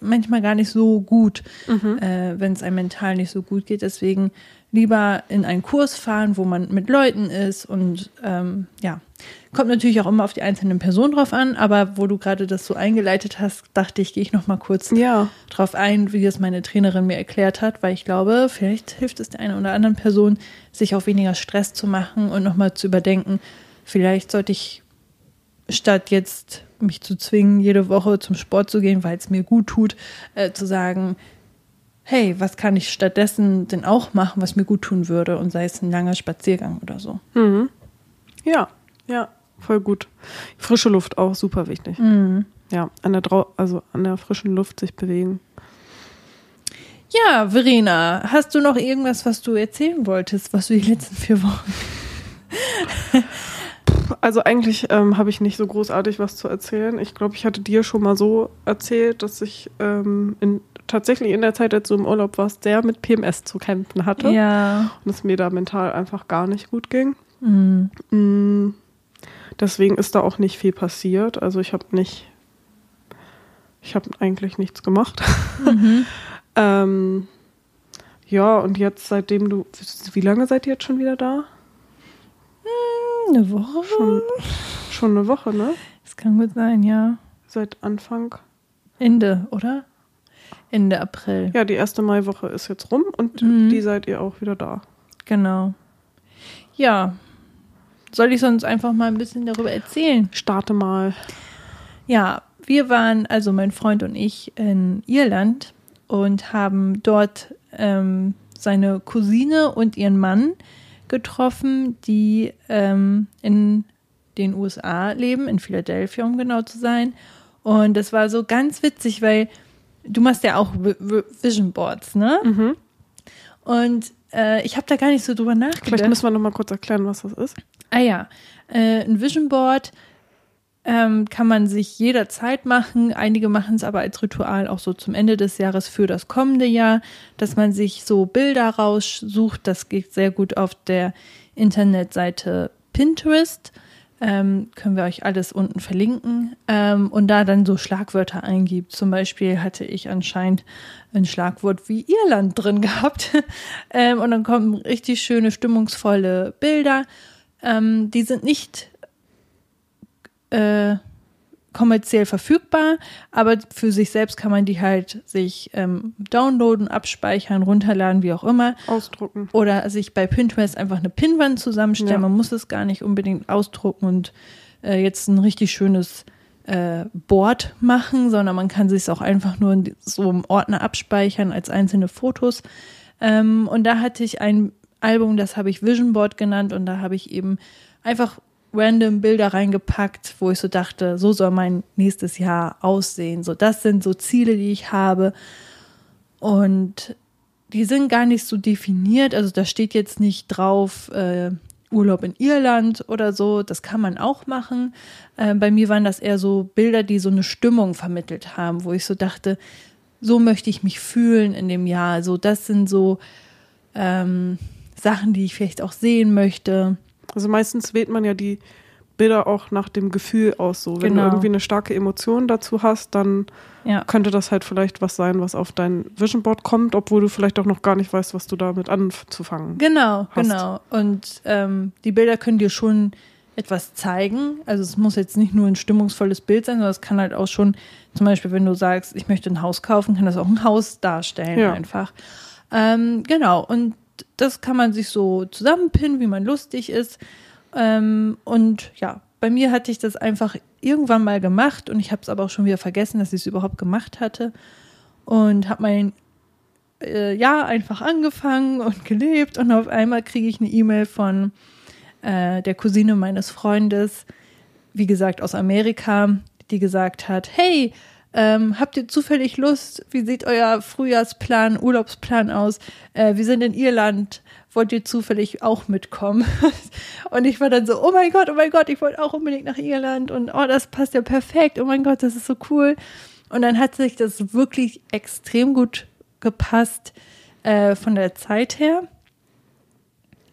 manchmal gar nicht so gut, mhm. äh, wenn es einem mental nicht so gut geht. Deswegen lieber in einen Kurs fahren, wo man mit Leuten ist und ähm, ja, kommt natürlich auch immer auf die einzelnen Personen drauf an, aber wo du gerade das so eingeleitet hast, dachte ich, gehe ich noch mal kurz ja. drauf ein, wie das meine Trainerin mir erklärt hat, weil ich glaube, vielleicht hilft es der einen oder anderen Person, sich auch weniger Stress zu machen und noch mal zu überdenken, vielleicht sollte ich statt jetzt mich zu zwingen, jede Woche zum Sport zu gehen, weil es mir gut tut, äh, zu sagen, hey, was kann ich stattdessen denn auch machen, was mir gut tun würde und sei es ein langer Spaziergang oder so. Mhm. Ja, ja, voll gut. Frische Luft auch super wichtig. Mhm. Ja, an der, Drau also an der frischen Luft sich bewegen. Ja, Verena, hast du noch irgendwas, was du erzählen wolltest, was du die letzten vier Wochen? Also eigentlich ähm, habe ich nicht so großartig was zu erzählen. Ich glaube, ich hatte dir schon mal so erzählt, dass ich ähm, in tatsächlich in der Zeit, als du im Urlaub warst, sehr mit PMS zu kämpfen hatte. Ja. Und es mir da mental einfach gar nicht gut ging. Mhm. Deswegen ist da auch nicht viel passiert. Also ich habe nicht, ich habe eigentlich nichts gemacht. Mhm. ähm, ja, und jetzt, seitdem du, wie lange seid ihr jetzt schon wieder da? Eine Woche. Schon, schon eine Woche, ne? Das kann gut sein, ja. Seit Anfang. Ende, oder? Ende April. Ja, die erste Maiwoche ist jetzt rum und mhm. die seid ihr auch wieder da. Genau. Ja. Soll ich sonst einfach mal ein bisschen darüber erzählen? Starte mal. Ja, wir waren, also mein Freund und ich, in Irland und haben dort ähm, seine Cousine und ihren Mann getroffen, die ähm, in den USA leben, in Philadelphia, um genau zu sein. Und das war so ganz witzig, weil du machst ja auch Vision Boards, ne? Mhm. Und äh, ich habe da gar nicht so drüber nachgedacht. Vielleicht müssen wir noch mal kurz erklären, was das ist. Ah ja, äh, ein Vision Board ähm, kann man sich jederzeit machen. Einige machen es aber als Ritual auch so zum Ende des Jahres für das kommende Jahr, dass man sich so Bilder raussucht. Das geht sehr gut auf der Internetseite Pinterest. Ähm, können wir euch alles unten verlinken ähm, und da dann so Schlagwörter eingibt. Zum Beispiel hatte ich anscheinend ein Schlagwort wie Irland drin gehabt ähm, und dann kommen richtig schöne, stimmungsvolle Bilder. Ähm, die sind nicht äh, kommerziell verfügbar, aber für sich selbst kann man die halt sich ähm, downloaden, abspeichern, runterladen, wie auch immer. Ausdrucken. Oder sich bei Pinterest einfach eine Pinwand zusammenstellen. Ja. Man muss es gar nicht unbedingt ausdrucken und äh, jetzt ein richtig schönes äh, Board machen, sondern man kann sich auch einfach nur in so einem Ordner abspeichern als einzelne Fotos. Ähm, und da hatte ich ein Album, das habe ich Vision Board genannt und da habe ich eben einfach random Bilder reingepackt, wo ich so dachte, so soll mein nächstes Jahr aussehen. So, das sind so Ziele, die ich habe. Und die sind gar nicht so definiert. Also da steht jetzt nicht drauf, äh, Urlaub in Irland oder so. Das kann man auch machen. Äh, bei mir waren das eher so Bilder, die so eine Stimmung vermittelt haben, wo ich so dachte, so möchte ich mich fühlen in dem Jahr. So, das sind so ähm, Sachen, die ich vielleicht auch sehen möchte. Also meistens wählt man ja die Bilder auch nach dem Gefühl aus. So, wenn Genau. du irgendwie eine starke Emotion dazu hast, dann Ja. könnte das halt vielleicht was sein, was auf dein Vision Board kommt, obwohl du vielleicht auch noch gar nicht weißt, was du damit anzufangen. Genau, hast. genau. Und ähm, die Bilder können dir schon etwas zeigen. Also es muss jetzt nicht nur ein stimmungsvolles Bild sein, sondern es kann halt auch schon, zum Beispiel, wenn du sagst, ich möchte ein Haus kaufen, kann das auch ein Haus darstellen Ja. einfach. Ähm, genau, und das kann man sich so zusammenpinnen, wie man lustig ist. Ähm, und ja, bei mir hatte ich das einfach irgendwann mal gemacht und ich habe es aber auch schon wieder vergessen, dass ich es überhaupt gemacht hatte. Und habe mein äh, Jahr einfach angefangen und gelebt und auf einmal kriege ich eine E-Mail von äh, der Cousine meines Freundes, wie gesagt aus Amerika, die gesagt hat, hey, ähm, habt ihr zufällig Lust? Wie sieht euer Frühjahrsplan, Urlaubsplan aus? Äh, wir sind in Irland. Wollt ihr zufällig auch mitkommen? und ich war dann so, oh mein Gott, oh mein Gott, ich wollte auch unbedingt nach Irland und oh, das passt ja perfekt. Oh mein Gott, das ist so cool. Und dann hat sich das wirklich extrem gut gepasst äh, von der Zeit her,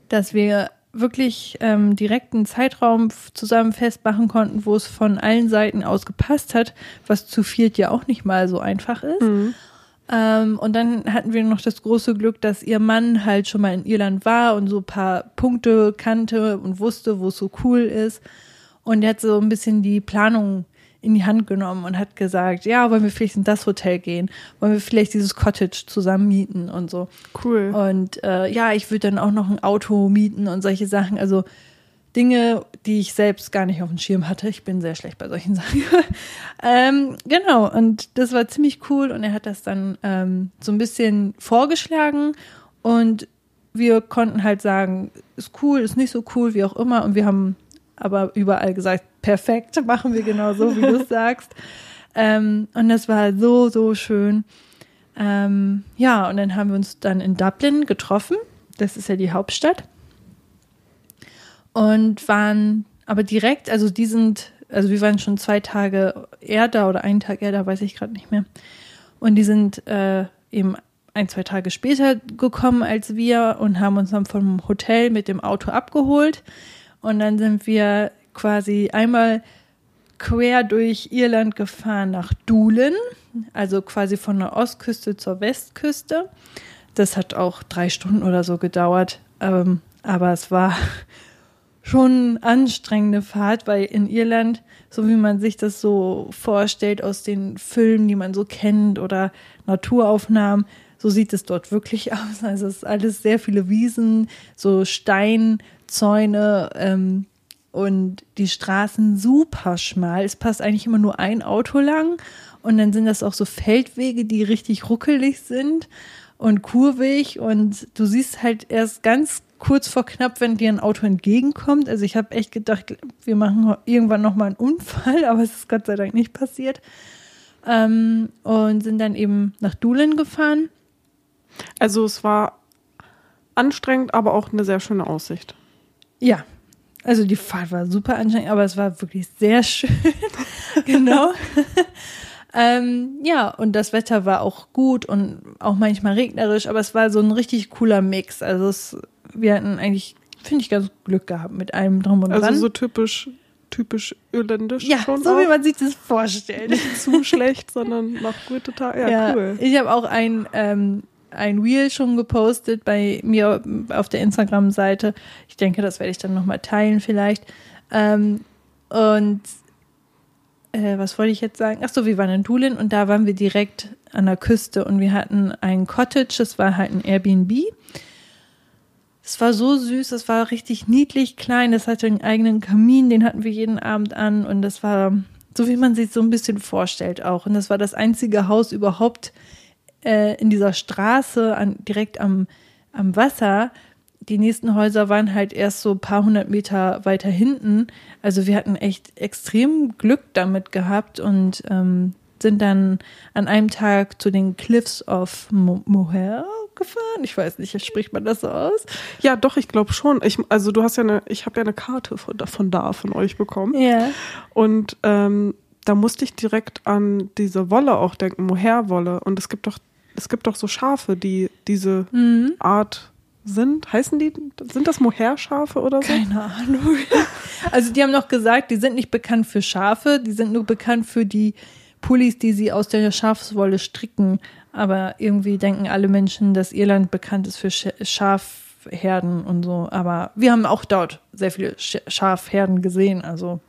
dass wir wirklich ähm, direkt einen Zeitraum zusammen festmachen konnten, wo es von allen Seiten aus gepasst hat, was zu viert ja auch nicht mal so einfach ist. Ähm, und dann hatten wir noch das große Glück, dass ihr Mann halt schon mal in Irland war und so ein paar Punkte kannte und wusste, wo es so cool ist. Und er hat so ein bisschen die Planung in die Hand genommen und hat gesagt, ja, wollen wir vielleicht in das Hotel gehen? Wollen wir vielleicht dieses Cottage zusammen mieten und so. Cool. Und äh, ja, ich würde dann auch noch ein Auto mieten und solche Sachen. Also Dinge, die ich selbst gar nicht auf dem Schirm hatte. Ich bin sehr schlecht bei solchen Sachen. ähm, genau, und das war ziemlich cool und er hat das dann ähm, so ein bisschen vorgeschlagen und wir konnten halt sagen, ist cool, ist nicht so cool, wie auch immer. Und wir haben aber überall gesagt, perfekt, machen wir genau so, wie du sagst. Ähm, und das war so, so schön. Ähm, ja, und dann haben wir uns dann in Dublin getroffen. Das ist ja die Hauptstadt. Und waren aber direkt, also die sind, also wir waren schon zwei Tage eher da oder einen Tag eher da, weiß ich gerade nicht mehr. Und die sind äh, eben ein, zwei Tage später gekommen als wir und haben uns dann vom Hotel mit dem Auto abgeholt. Und dann sind wir quasi einmal quer durch Irland gefahren nach Doolin, also quasi von der Ostküste zur Westküste. Das hat auch drei Stunden oder so gedauert, ähm, aber es war schon anstrengende Fahrt, weil in Irland, so wie man sich das so vorstellt aus den Filmen, die man so kennt oder Naturaufnahmen, so sieht es dort wirklich aus. Also es ist alles sehr viele Wiesen, so Steinzäune ähm, und die Straßen super schmal. Es passt eigentlich immer nur ein Auto lang und dann sind das auch so Feldwege, die richtig ruckelig sind und kurvig und du siehst halt erst ganz kurz vor knapp, wenn dir ein Auto entgegenkommt. Also ich habe echt gedacht, wir machen irgendwann noch mal einen Unfall, aber es ist Gott sei Dank nicht passiert. Ähm, und sind dann eben nach Doolin gefahren. Also es war anstrengend, aber auch eine sehr schöne Aussicht. Ja, also die Fahrt war super anstrengend, aber es war wirklich sehr schön. genau. ähm, ja, und das Wetter war auch gut und auch manchmal regnerisch, aber es war so ein richtig cooler Mix. Also es, wir hatten eigentlich, finde ich, ganz Glück gehabt mit allem drum und Also dran. so typisch, typisch irländisch ja, schon so auch. wie man sich das vorstellt. Nicht zu schlecht, sondern noch gute Tage. Ja, cool. Ich habe auch ein, ähm, ein Reel schon gepostet bei mir auf der Instagram-Seite. Ich denke, das werde ich dann nochmal teilen vielleicht. Ähm, und äh, was wollte ich jetzt sagen? Ach so, wir waren in Doolin und da waren wir direkt an der Küste und wir hatten ein Cottage, das war halt ein Airbnb. Es war so süß, es war richtig niedlich klein, es hatte einen eigenen Kamin, den hatten wir jeden Abend an und das war so, wie man sich so ein bisschen vorstellt auch. Und das war das einzige Haus überhaupt in dieser Straße an, direkt am, am Wasser. Die nächsten Häuser waren halt erst so ein paar hundert Meter weiter hinten. Also wir hatten echt extrem Glück damit gehabt und ähm, sind dann an einem Tag zu den Cliffs of Mo Moher gefahren. Ich weiß nicht, spricht man das so aus? Ja, doch, ich glaube schon. Ich, also du hast ja eine, ich habe ja eine Karte von, von da von euch bekommen. Ja. Und ähm, da musste ich direkt an diese Wolle auch denken, Mohairwolle. Und es gibt doch, es gibt doch so Schafe, die diese Mhm. Art sind. Heißen die, sind das Mohair-Schafe oder so? Keine Ahnung. Also die haben noch gesagt, die sind nicht bekannt für Schafe, die sind nur bekannt für die Pullis, die sie aus der Schafswolle stricken. Aber irgendwie denken alle Menschen, dass Irland bekannt ist für Sch Schafherden und so. Aber wir haben auch dort sehr viele Sch Schafherden gesehen. Also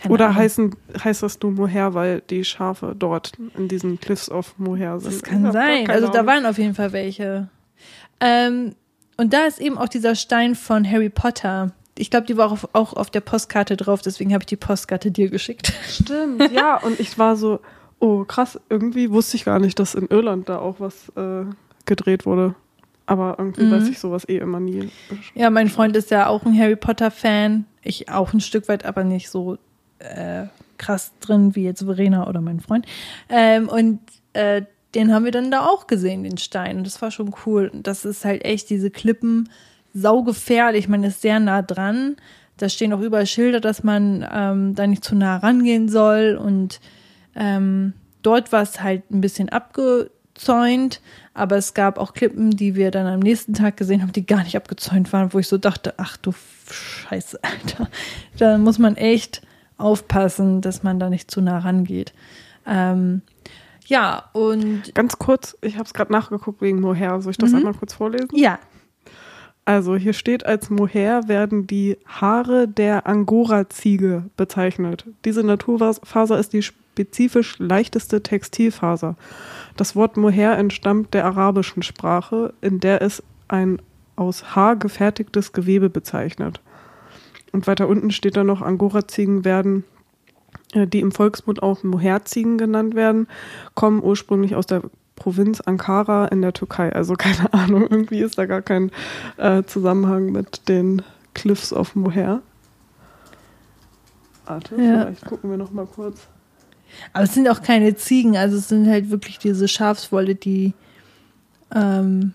keine Oder Ahnung. heißen, heißt das nur Mohair, weil die Schafe dort in diesen Cliffs of Mohair sind? Das kann sein. Also da waren auf jeden Fall welche. Ähm, und da ist eben auch dieser Stein von Harry Potter. Ich glaube, die war auch, auch auf der Postkarte drauf, deswegen habe ich die Postkarte dir geschickt. Stimmt, ja. Und ich war so, oh krass, irgendwie wusste ich gar nicht, dass in Irland da auch was äh, gedreht wurde. Aber irgendwie Mhm. weiß ich sowas eh immer nie. Ja, mein Freund ist ja auch ein Harry Potter-Fan. Ich auch ein Stück weit, aber nicht so äh, krass drin wie jetzt Verena oder mein Freund. Ähm, und äh, den haben wir dann da auch gesehen, den Stein. Und das war schon cool. Das ist halt echt diese Klippen saugefährlich. Man ist sehr nah dran. Da stehen auch überall Schilder, dass man ähm, da nicht zu nah rangehen soll. Und ähm, dort war es halt ein bisschen abgezäunt, aber es gab auch Klippen, die wir dann am nächsten Tag gesehen haben, die gar nicht abgezäunt waren, wo ich so dachte, ach du Scheiße, Alter. Da muss man echt aufpassen, dass man da nicht zu nah rangeht. Ähm, ja, und Ganz kurz, ich habe es gerade nachgeguckt wegen Mohair. Soll ich das Mhm. einmal kurz vorlesen? ja, Also hier steht, als Mohair werden die Haare der Angora-Ziege bezeichnet. Diese Naturfaser ist die spezifisch leichteste Textilfaser. Das Wort Mohair entstammt der arabischen Sprache, in der es ein aus Haar gefertigtes Gewebe bezeichnet. Und weiter unten steht dann noch, Angora-Ziegen werden, äh, die im Volksmund auch Mohair-Ziegen genannt werden, kommen ursprünglich aus der Provinz Ankara in der Türkei. Also keine Ahnung, irgendwie ist da gar kein äh, Zusammenhang mit den Cliffs of Moher. Warte, Ja. vielleicht gucken wir noch mal kurz. aber es sind auch keine Ziegen, also es sind halt wirklich diese Schafswolle, die ähm,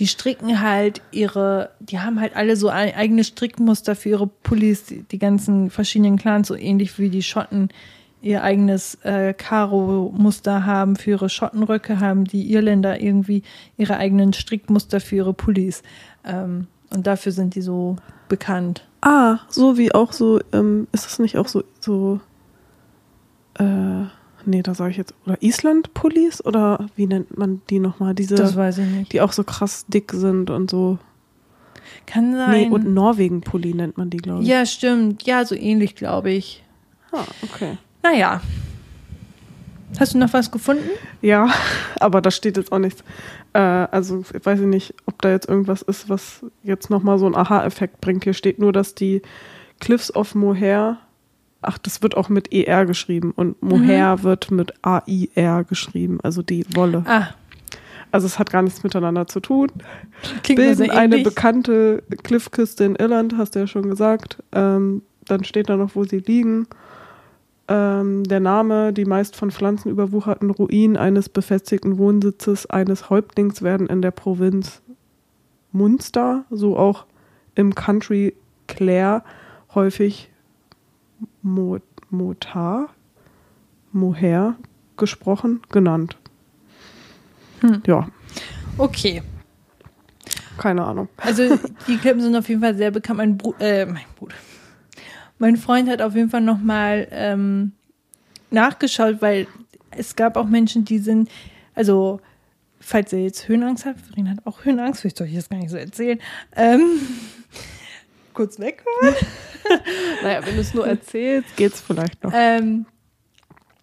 die stricken halt ihre, die haben halt alle so ein, eigene Strickmuster für ihre Pullis, die, die ganzen verschiedenen Clans, so ähnlich wie die Schotten ihr eigenes äh, Karo-Muster haben für ihre Schottenröcke, haben die Irländer irgendwie ihre eigenen Strickmuster für ihre Pullis. Ähm, und dafür sind die so bekannt. Ah, so wie auch so, ähm, ist das nicht auch so, so, äh, nee, da sage ich jetzt, oder Island-Pullis oder wie nennt man die nochmal? Diese, Das weiß ich nicht. die auch so krass dick sind und so. Kann sein. Nee, und Norwegen-Pulli nennt man die, glaube ich. ja, stimmt. Ja, so ähnlich, glaube ich. Ah, okay. Naja. Hast du noch was gefunden? Ja, aber da steht jetzt auch nichts. Äh, also ich weiß nicht, ob da jetzt irgendwas ist, was jetzt nochmal so einen Aha-Effekt bringt. Hier steht nur, dass die Cliffs of Moher, ach, das wird auch mit ER geschrieben und Moher wird mit AIR geschrieben, also die Wolle. Ah, Also es hat gar nichts miteinander zu tun. klingt Bilden eine bekannte Cliffküste in Irland, hast du ja schon gesagt. Ähm, dann steht da noch, wo sie liegen. Ähm, der Name, die meist von Pflanzen überwucherten Ruinen eines befestigten Wohnsitzes eines Häuptlings werden in der Provinz Munster, so auch im Country Claire häufig Mo Motar, Moher gesprochen, genannt. Hm. Ja, Okay. keine Ahnung. Also die Klippen sind auf jeden Fall sehr bekannt. Mein Bruder, äh, mein Bruder. Mein Freund hat auf jeden Fall nochmal ähm, nachgeschaut, weil es gab auch Menschen, die sind, also falls ihr jetzt Höhenangst habt, Verena hat auch Höhenangst, vielleicht soll ich das gar nicht so erzählen. Ähm, kurz weg. Naja, wenn du es nur erzählst, geht's vielleicht noch. Ähm,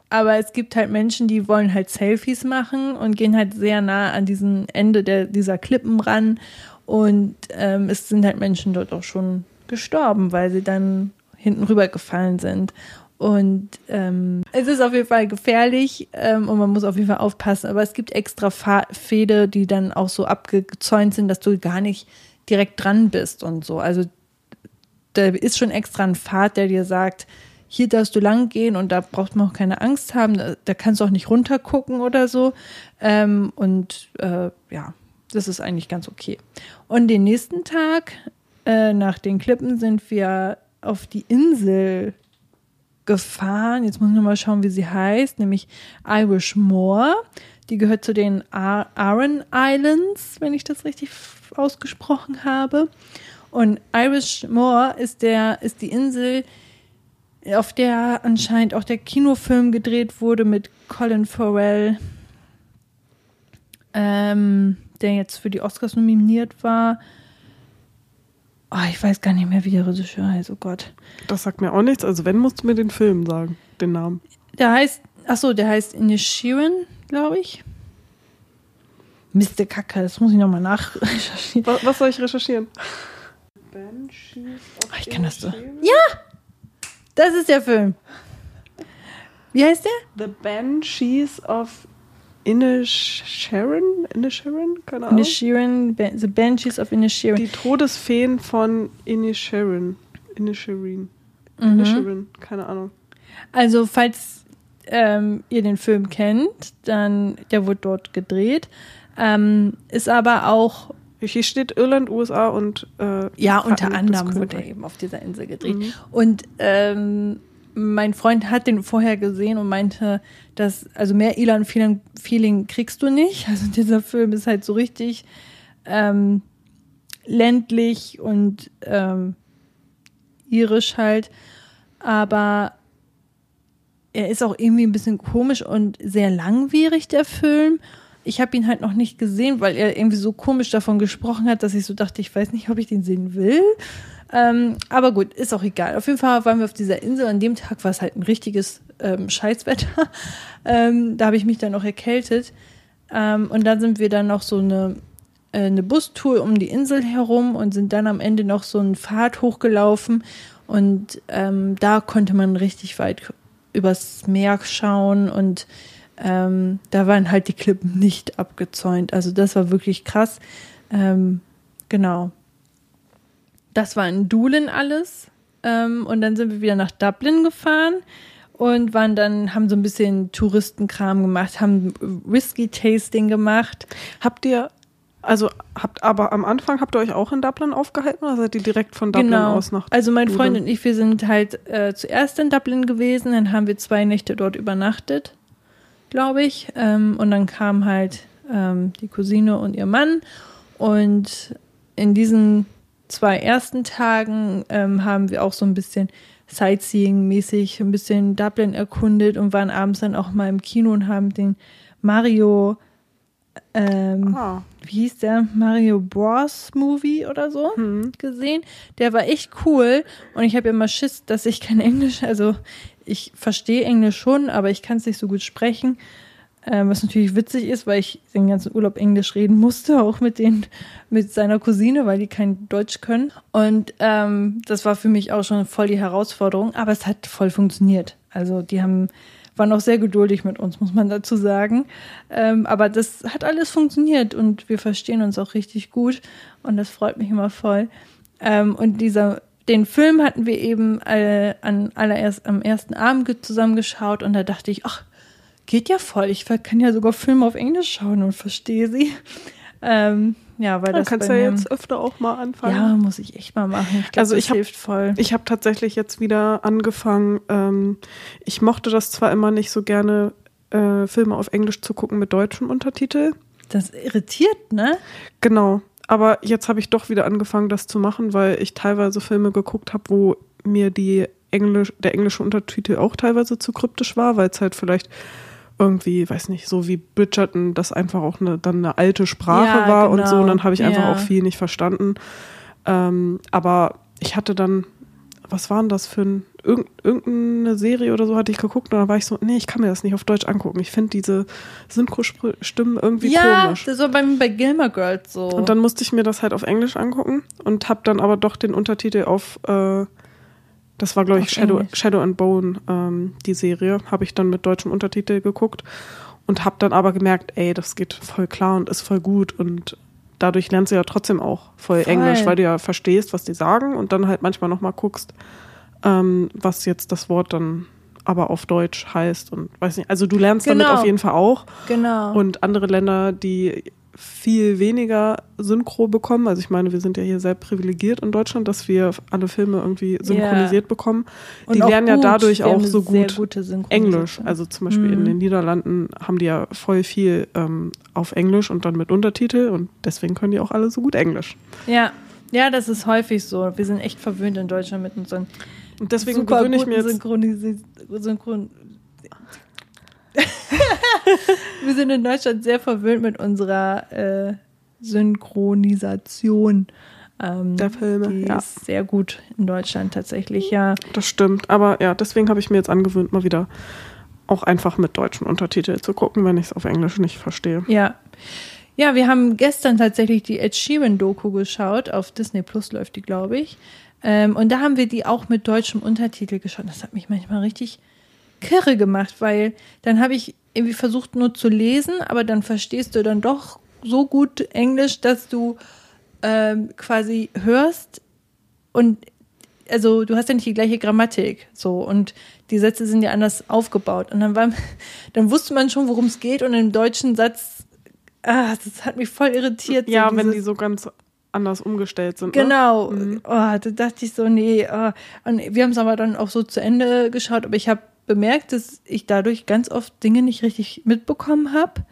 aber es gibt halt Menschen, die wollen halt Selfies machen und gehen halt sehr nah an diesen Ende der, dieser Klippen ran. Und ähm, es sind halt Menschen dort auch schon gestorben, weil sie dann hinten rübergefallen sind. Und ähm, es ist auf jeden Fall gefährlich ähm, und man muss auf jeden Fall aufpassen. Aber es gibt extra Fa die dann auch so abgezäunt sind, dass du gar nicht direkt dran bist und so. Also da ist schon extra ein Pfad, der dir sagt, hier darfst du lang gehen und da braucht man auch keine Angst haben. Da, da kannst du auch nicht runtergucken oder so. Ähm, und äh, ja, das ist eigentlich ganz okay. Und den nächsten Tag äh, nach den Klippen sind wir auf die Insel gefahren. Jetzt muss ich nochmal schauen, wie sie heißt, nämlich Irish Moor. Die gehört zu den Ar- Aran Islands, wenn ich das richtig ausgesprochen habe. Und Irish Moor ist der, ist die Insel, auf der anscheinend auch der Kinofilm gedreht wurde mit Colin Farrell, ähm, der jetzt für die Oscars nominiert war. Oh, ich weiß gar nicht mehr, wie der Regisseur heißt, oh Gott. Das sagt mir auch nichts. Also wenn, musst du mir den Film sagen, den Namen. Der heißt, ach so, der heißt Inishirin, glaube ich. Mr. Kacke, das muss ich nochmal nachrecherchieren. Was, was soll ich recherchieren? Banshees of Ich kann das so- Inisherin? Das ist der Film. Wie heißt der? The Banshees of Inisherin? Inisherin? Keine Ahnung. Inishirin, Ba- The Banshees of Inishirin. Die Todesfeen von Inisherin. Inisherin. Mhm. Inisherin, keine Ahnung. Also, falls ähm, ihr den Film kennt, dann, der wurde dort gedreht. Ähm, ist aber auch, Hier steht Irland, USA und äh, ja, unter anderem wurde er eben auf dieser Insel gedreht. Mhm. Und ähm, mein Freund hat den vorher gesehen und meinte, dass, also mehr Elan-Feeling Feeling kriegst du nicht. Also dieser Film ist halt so richtig ähm, ländlich und ähm, irisch halt. Aber er ist auch irgendwie ein bisschen komisch und sehr langwierig, der Film. Ich habe ihn halt noch nicht gesehen, weil er irgendwie so komisch davon gesprochen hat, dass ich so dachte, ich weiß nicht, ob ich den sehen will. Ähm, aber gut, ist auch egal. Auf jeden Fall waren wir auf dieser Insel. An dem Tag war es halt ein richtiges ähm, Scheißwetter. ähm, da habe ich mich dann noch erkältet. Ähm, und dann sind wir dann noch so eine, äh, eine Bustour um die Insel herum und sind dann am Ende noch so einen Pfad hochgelaufen. Und ähm, da konnte man richtig weit übers Meer schauen und ähm, da waren halt die Klippen nicht abgezäunt. Also das war wirklich krass. Ähm, genau. Das war in Doolin alles. Ähm, und dann sind wir wieder nach Dublin gefahren und waren dann, haben so ein bisschen Touristenkram gemacht, haben Whisky-Tasting gemacht. Habt ihr, also habt aber am Anfang habt ihr euch auch in Dublin aufgehalten oder seid ihr direkt von Dublin genau. aus nach also mein Freund und ich, wir sind halt äh, zuerst in Dublin gewesen, dann haben wir zwei Nächte dort übernachtet, glaube ich. Ähm, und dann kam halt ähm, die Cousine und ihr Mann. Und in diesen zwei ersten Tagen ähm, haben wir auch so ein bisschen Sightseeing-mäßig ein bisschen Dublin erkundet und waren abends dann auch mal im Kino und haben den Mario, ähm, Ah, wie hieß der? Mario Bros. Movie oder so hm. gesehen. Der war echt cool und ich habe immer Schiss, dass ich kein Englisch, also ich verstehe Englisch schon, aber ich kann es nicht so gut sprechen. Ähm, was natürlich witzig ist, weil ich den ganzen Urlaub Englisch reden musste, auch mit den, mit seiner Cousine, weil die kein Deutsch können. Und ähm, das war für mich auch schon voll die Herausforderung, aber es hat voll funktioniert. Also die haben, waren auch sehr geduldig mit uns, muss man dazu sagen. Ähm, aber das hat alles funktioniert und wir verstehen uns auch richtig gut und das freut mich immer voll. Ähm, und dieser, den Film hatten wir eben äh, an allererst am ersten Abend ge- zusammengeschaut und da dachte ich, ach, geht ja voll. Ich kann ja sogar Filme auf Englisch schauen und verstehe sie. Ähm, ja, weil Dann das kannst du ja jetzt öfter auch mal anfangen. ja, muss ich echt mal machen. Ich glaube, Also das ich hab- hilft voll. Ich habe tatsächlich jetzt wieder angefangen. Ähm, ich mochte das zwar immer nicht so gerne, äh, Filme auf Englisch zu gucken mit deutschem Untertitel. Das irritiert, ne? Genau. Aber jetzt habe ich doch wieder angefangen, das zu machen, weil ich teilweise Filme geguckt habe, wo mir die Englisch, der englische Untertitel auch teilweise zu kryptisch war, weil es halt vielleicht irgendwie, weiß nicht, so wie Bridgerton, das einfach auch eine, dann eine alte Sprache Ja, war und genau. so. Und dann habe ich einfach Ja. auch viel nicht verstanden. Ähm, aber ich hatte dann, was war denn das für ein, irgendeine Serie oder so hatte ich geguckt und da war ich so, nee, ich kann mir das nicht auf Deutsch angucken. Ich finde diese Synchro-Stimmen irgendwie ja, komisch. das war bei bei Gilmore Girls so. Und dann musste ich mir das halt auf Englisch angucken und habe dann aber doch den Untertitel auf, äh, das war glaube ich Shadow, Englisch. Shadow and Bone, ähm, die Serie, habe ich dann mit deutschem Untertitel geguckt und habe dann aber gemerkt, ey, das geht voll klar und ist voll gut und dadurch lernst du ja trotzdem auch voll, Voll. Englisch, weil du ja verstehst, was die sagen und dann halt manchmal nochmal guckst, ähm, was jetzt das Wort dann aber auf Deutsch heißt und weiß nicht. Also du lernst damit Genau. auf jeden Fall auch. genau. Und andere Länder, die viel weniger Synchro bekommen, also ich meine, wir sind ja hier sehr privilegiert in Deutschland, dass wir alle Filme irgendwie synchronisiert bekommen. Die Und auch lernen ja gut. dadurch Wir haben auch so gut. Englisch. Also zum Beispiel in Mhm. den Niederlanden haben die ja voll viel ähm, auf Englisch und dann mit Untertitel und deswegen können die auch alle so gut Englisch. Ja. Ja, das ist häufig so. Wir sind echt verwöhnt in Deutschland mit unseren Und deswegen super gewöhne ich mir jetzt Synchronisi Synchron Wir sind in Deutschland sehr verwöhnt mit unserer äh, Synchronisation. Ähm, Der Filme, Die ja. ist sehr gut in Deutschland tatsächlich, ja. Das stimmt. Aber ja, deswegen habe ich mir jetzt angewöhnt, mal wieder auch einfach mit deutschen Untertiteln zu gucken, wenn ich es auf Englisch nicht verstehe. Ja. Ja, wir haben gestern tatsächlich die Ed Sheeran-Doku geschaut. Auf Disney Plus läuft die, glaube ich. Ähm, und da haben wir die auch mit deutschem Untertitel geschaut. Das hat mich manchmal richtig kirre gemacht, weil dann habe ich irgendwie versucht nur zu lesen, aber dann verstehst du dann doch so gut Englisch, dass du ähm, quasi hörst. Und also du hast ja nicht die gleiche Grammatik so. Und die Sätze sind ja anders aufgebaut. Und dann war dann wusste man schon worum es geht. Und im deutschen Satz ah, das hat mich voll irritiert so Ja, wenn dieses- die so ganz anders umgestellt sind. Ne? Genau. Mhm. Oh, da dachte ich so, nee. Oh. Und wir haben es aber dann auch so zu Ende geschaut. Aber ich habe bemerkt, dass ich dadurch ganz oft Dinge nicht richtig mitbekommen habe,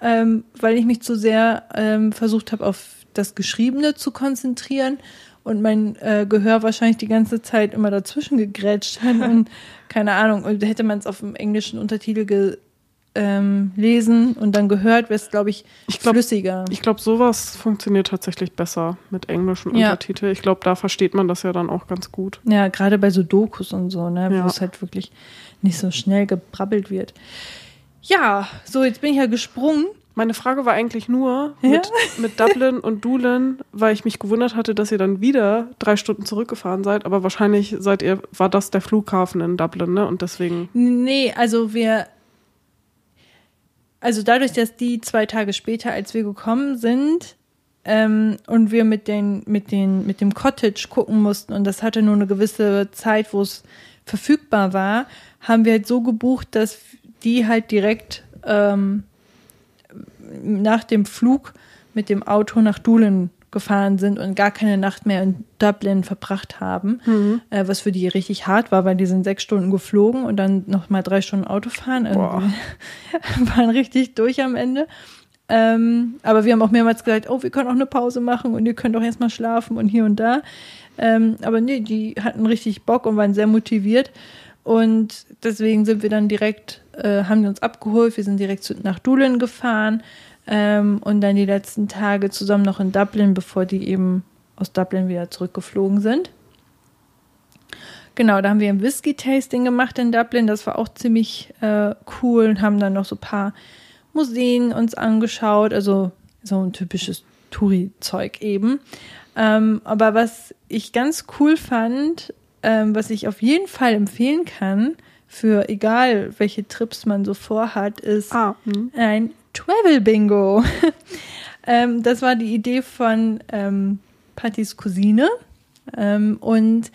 ähm, weil ich mich zu sehr ähm, versucht habe, auf das Geschriebene zu konzentrieren und mein äh, Gehör wahrscheinlich die ganze Zeit immer dazwischen gegrätscht hat und keine Ahnung. Hätte man es auf dem englischen Untertitel ge ähm, lesen und dann gehört, wäre es, glaube ich, Ich glaub- flüssiger. Ich glaube, sowas funktioniert tatsächlich besser mit englischen Ja. Untertiteln. Ich glaube, da versteht man das ja dann auch ganz gut. Ja, gerade bei so Dokus und so, ne, Ja. wo es halt wirklich nicht so schnell gebrabbelt wird. Ja, so, jetzt bin ich ja gesprungen. Meine Frage war eigentlich nur Ja? mit, mit Dublin und Doolin, weil ich mich gewundert hatte, dass ihr dann wieder drei Stunden zurückgefahren seid. Aber wahrscheinlich seid ihr, war das der Flughafen in Dublin, ne? Und deswegen. Nee, also wir, also dadurch, dass die zwei Tage später, als wir gekommen sind, ähm, und wir mit den, mit den, mit dem Cottage gucken mussten und das hatte nur eine gewisse Zeit, wo es verfügbar war, haben wir halt so gebucht, dass die halt direkt ähm, nach dem Flug mit dem Auto nach Doolin gefahren sind und gar keine Nacht mehr in Dublin verbracht haben, äh, was für die richtig hart war, weil die sind sechs Stunden geflogen und dann noch mal drei Stunden Auto fahren. Also wir waren richtig durch am Ende. Ähm, aber wir haben auch mehrmals gesagt, oh, wir können auch eine Pause machen und ihr könnt auch erstmal schlafen und hier und da. Ähm, aber nee, die hatten richtig Bock und waren sehr motiviert. Und deswegen sind wir dann direkt, äh, haben die uns abgeholt, wir sind direkt zu, nach Doolin gefahren ähm, und dann die letzten Tage zusammen noch in Dublin, bevor die eben aus Dublin wieder zurückgeflogen sind. Genau, da haben wir ein Whisky-Tasting gemacht in Dublin, das war auch ziemlich äh, cool und haben dann noch so ein paar Museen uns angeschaut, also so ein typisches Touri-Zeug eben. Ähm, aber was ich ganz cool fand, ähm, was ich auf jeden Fall empfehlen kann, für egal welche Trips man so vorhat, ist Ah, hm. ein Travel Bingo. ähm, das war die Idee von ähm, Pattys Cousine. Ähm, und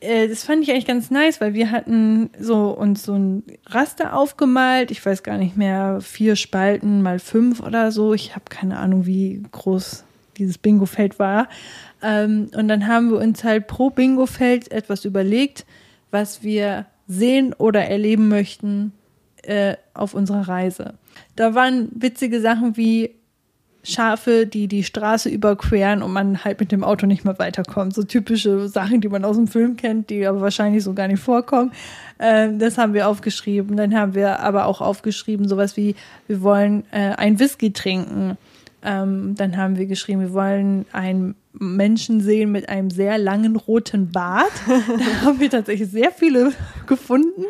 äh, das fand ich eigentlich ganz nice, weil wir hatten so uns so ein Raster aufgemalt. Ich weiß gar nicht mehr, vier Spalten mal fünf oder so. Ich habe keine Ahnung, wie groß dieses Bingo-Feld war. Ähm, und dann haben wir uns halt pro Bingo-Feld etwas überlegt, was wir sehen oder erleben möchten äh, auf unserer Reise. Da waren witzige Sachen wie Schafe, die die Straße überqueren und man halt mit dem Auto nicht mehr weiterkommt. So typische Sachen, die man aus dem Film kennt, die aber wahrscheinlich so gar nicht vorkommen. Ähm, das haben wir aufgeschrieben. Dann haben wir aber auch aufgeschrieben, sowas wie, wir wollen äh, ein Whisky trinken. Ähm, dann haben wir geschrieben, wir wollen einen Menschen sehen mit einem sehr langen roten Bart. da haben wir tatsächlich sehr viele gefunden.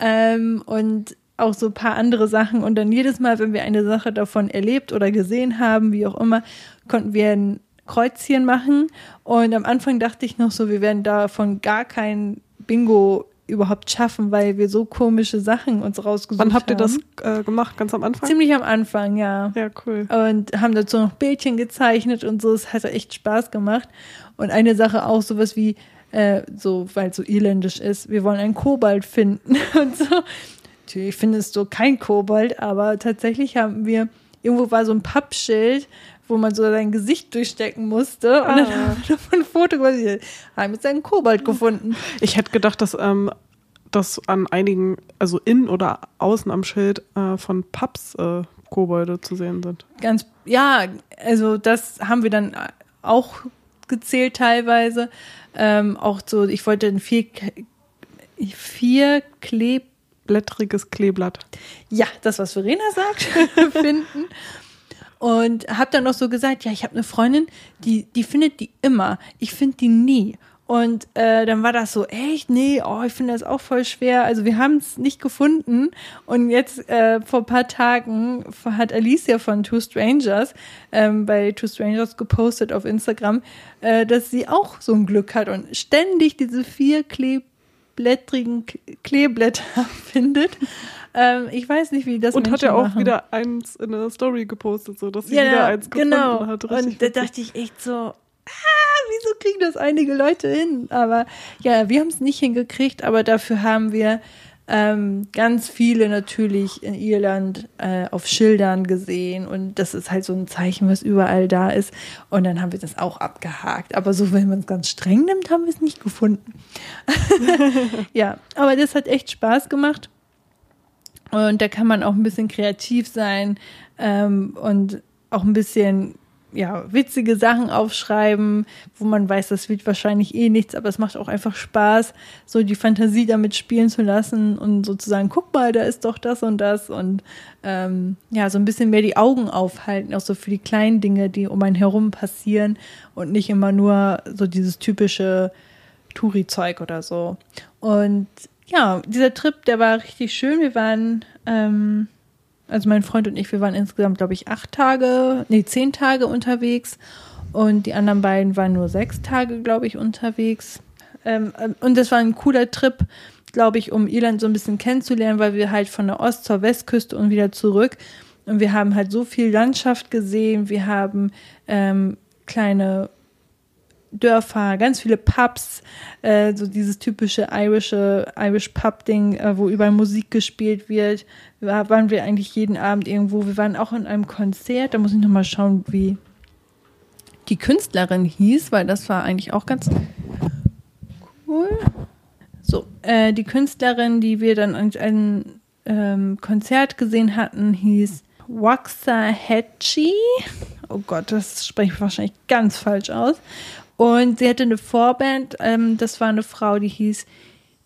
Ähm, und auch so ein paar andere Sachen. Und dann jedes Mal, wenn wir eine Sache davon erlebt oder gesehen haben, wie auch immer, konnten wir ein Kreuzchen machen. Und am Anfang dachte ich noch so, wir werden davon gar kein Bingo überhaupt schaffen, weil wir so komische Sachen uns rausgesucht haben. Wann habt ihr das äh, gemacht? Ganz am Anfang? Ziemlich am Anfang, ja. Ja, cool. Und haben dazu noch Bildchen gezeichnet und so. Es hat echt Spaß gemacht. Und eine Sache auch, sowas wie, äh, so, weil es so irländisch ist, wir wollen einen Kobalt finden und so. Natürlich findest du kein Kobold, aber tatsächlich haben wir, irgendwo war so ein Pappschild, wo man so sein Gesicht durchstecken musste. Und dann Ah. haben wir davon ein Foto gemacht. Haben jetzt einen Kobold gefunden. Ich hätte gedacht, dass ähm, das an einigen, also innen oder außen am Schild äh, von Pubs äh, Kobolde zu sehen sind. Ganz, ja, also das haben wir dann auch gezählt teilweise. Ähm, auch so, ich wollte ein vier, vier Kleb Blättriges Kleeblatt. ja, das, was Verena sagt, finden. Und habe dann noch so gesagt, ja, ich habe eine Freundin, die, die findet die immer. Ich finde die nie. Und äh, dann war das so, echt, nee, oh, ich finde das auch voll schwer. Also wir haben es nicht gefunden. Und jetzt äh, vor ein paar Tagen hat Alicia von Two Strangers ähm, bei Two Strangers gepostet auf Instagram, äh, dass sie auch so ein Glück hat und ständig diese vier kleeblättrigen Kleeblätter findet. Ähm, ich weiß nicht, wie das Und hat Menschen ja auch machen. wieder eins in der Story gepostet, so dass sie ja, wieder eins gefunden genau. hat. Und Richtig da witzig. dachte ich echt so, ah, wieso kriegen das einige Leute hin? Aber ja, wir haben es nicht hingekriegt, aber dafür haben wir ähm, ganz viele natürlich in Irland äh, auf Schildern gesehen und das ist halt so ein Zeichen, was überall da ist. Und dann haben wir das auch abgehakt. Aber so, wenn man es ganz streng nimmt, haben wir es nicht gefunden. ja, aber das hat echt Spaß gemacht. Und da kann man auch ein bisschen kreativ sein ähm, und auch ein bisschen ja, witzige Sachen aufschreiben, wo man weiß, das wird wahrscheinlich eh nichts, aber es macht auch einfach Spaß, so die Fantasie damit spielen zu lassen und sozusagen, guck mal, da ist doch das und das und ähm, ja, so ein bisschen mehr die Augen aufhalten, auch so für die kleinen Dinge, die um einen herum passieren und nicht immer nur so dieses typische Touri-Zeug oder so. Und ja, dieser Trip, der war richtig schön. Wir waren, ähm, also mein Freund und ich, wir waren insgesamt, glaube ich, acht Tage, nee, zehn Tage unterwegs. Und die anderen beiden waren nur sechs Tage, glaube ich, unterwegs. Ähm, ähm, und das war ein cooler Trip, glaube ich, um Irland so ein bisschen kennenzulernen, weil wir halt von der Ost- zur Westküste und wieder zurück. Und wir haben halt so viel Landschaft gesehen. Wir haben ähm, kleine Dörfer, ganz viele Pubs, äh, so dieses typische irische Irish Pub Ding, äh, wo überall Musik gespielt wird. Da waren wir eigentlich jeden Abend irgendwo. Wir waren auch in einem Konzert. Da muss ich noch mal schauen, wie die Künstlerin hieß, weil das war eigentlich auch ganz cool. So, äh, die Künstlerin, die wir dann an einem ähm, Konzert gesehen hatten, hieß Waxahachie. Oh Gott, das spreche ich wahrscheinlich ganz falsch aus. Und sie hatte eine Vorband, ähm, das war eine Frau, die hieß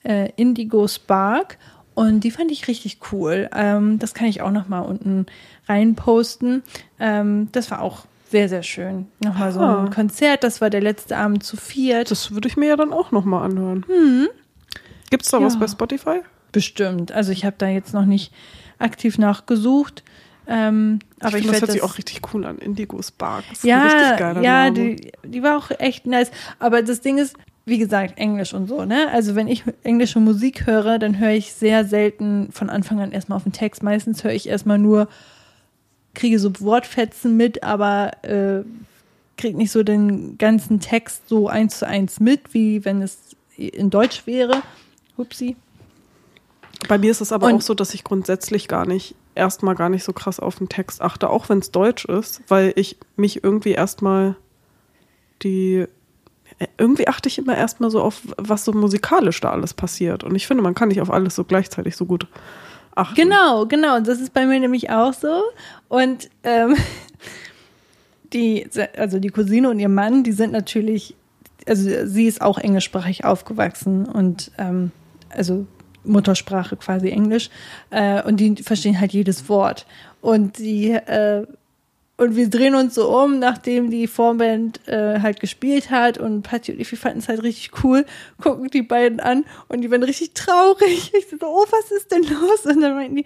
äh, Indigo Spark. Und die fand ich richtig cool. Ähm, das kann ich auch noch mal unten reinposten. Ähm, das war auch sehr, sehr schön. Nochmal so Ah. ein Konzert, das war der letzte Abend zu viert. Das würde ich mir ja dann auch nochmal anhören. Gibt's da Ja. was bei Spotify? Bestimmt. Also ich habe da jetzt noch nicht aktiv nachgesucht. Ähm, aber ich ich, finde, das hört sich das auch richtig cool an. Indigo Spark. Das ist ein ja, richtig geiler ja, Name. die, die war auch echt nice. Aber das Ding ist, wie gesagt, Englisch und so, ne? Also wenn ich englische Musik höre, dann höre ich sehr selten von Anfang an erstmal auf den Text. Meistens höre ich erstmal nur, kriege so Wortfetzen mit, aber äh, kriege nicht so den ganzen Text so eins zu eins mit, wie wenn es in Deutsch wäre. Hupsi. Bei mir ist es aber Und- auch so, dass ich grundsätzlich gar nicht, erstmal gar nicht so krass auf den Text achte, auch wenn es Deutsch ist, weil ich mich irgendwie erstmal die, äh, irgendwie achte ich immer erstmal so auf, was so musikalisch da alles passiert. Und ich finde, man kann nicht auf alles so gleichzeitig so gut achten. Genau, genau. Und das ist bei mir nämlich auch so. Und ähm, die, also die Cousine und ihr Mann, die sind natürlich, also sie ist auch englischsprachig aufgewachsen und ähm, also Muttersprache quasi Englisch. Äh, und die verstehen halt jedes Wort. Und die äh, und wir drehen uns so um, nachdem die Vorband äh, halt gespielt hat und Patty und Ify fanden es halt richtig cool, gucken die beiden an und die werden richtig traurig. Ich so, oh, was ist denn los? Und dann meinten die,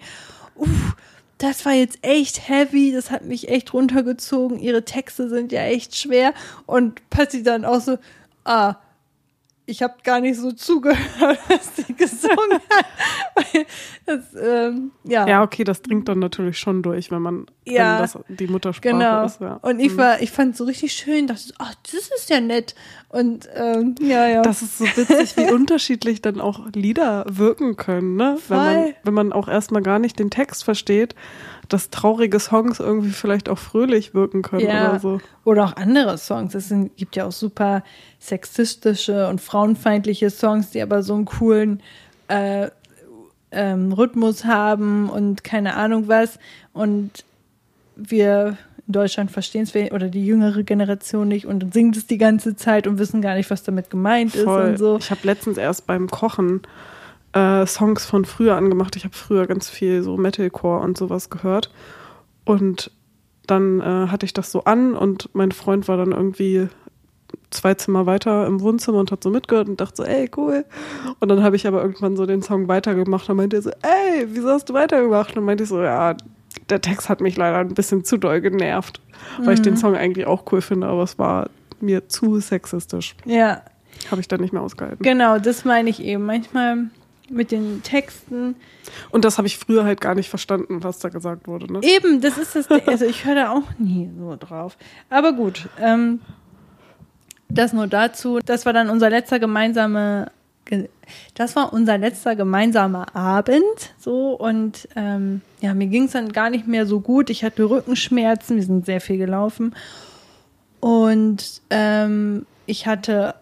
uff, das war jetzt echt heavy, das hat mich echt runtergezogen, ihre Texte sind ja echt schwer. Und Patty dann auch so, ah, ich habe gar nicht so zugehört, was sie gesungen hat. Das, ähm, ja. Ja, okay, das dringt dann natürlich schon durch, wenn man Ja, wenn das die Muttersprache Genau. ist. Ja. Und ich Mhm. war, ich fand es so richtig schön, dachte ach, das ist ja nett. Und ähm, ja, ja. Das ist so witzig, wie unterschiedlich dann auch Lieder wirken können, ne? Wenn man, Voll. wenn man auch erstmal gar nicht den Text versteht, dass traurige Songs irgendwie vielleicht auch fröhlich wirken können Ja. oder so. Oder auch andere Songs. Es sind, gibt ja auch super sexistische und frauenfeindliche Songs, die aber so einen coolen äh, ähm, Rhythmus haben und keine Ahnung was. Und wir in Deutschland verstehen es oder die jüngere Generation nicht und singt es die ganze Zeit und wissen gar nicht, was damit gemeint ist Voll. und so. Ich habe letztens erst beim Kochen äh, Songs von früher angemacht. Ich habe früher ganz viel so Metalcore und sowas gehört. Und dann äh, hatte ich das so an und mein Freund war dann irgendwie zwei Zimmer weiter im Wohnzimmer und hat so mitgehört und dachte so, ey, cool. Und dann habe ich aber irgendwann so den Song weitergemacht und meinte er so, ey, wieso hast du weitergemacht? Und meinte ich so, ja, der Text hat mich leider ein bisschen zu doll genervt, weil ich den Song eigentlich auch cool finde, aber es war mir zu sexistisch. Ja, Habe ich dann nicht mehr ausgehalten. genau, das meine ich eben. Manchmal mit den Texten. Und das habe ich früher halt gar nicht verstanden, was da gesagt wurde. Ne? Eben, das ist das. Also ich höre da auch nie so drauf. Aber gut, ähm, das nur dazu. Das war dann unser letzter gemeinsame. Ge- Das war unser letzter gemeinsamer Abend, so und ähm, ja, mir ging es dann gar nicht mehr so gut. Ich hatte Rückenschmerzen, wir sind sehr viel gelaufen und ähm, ich hatte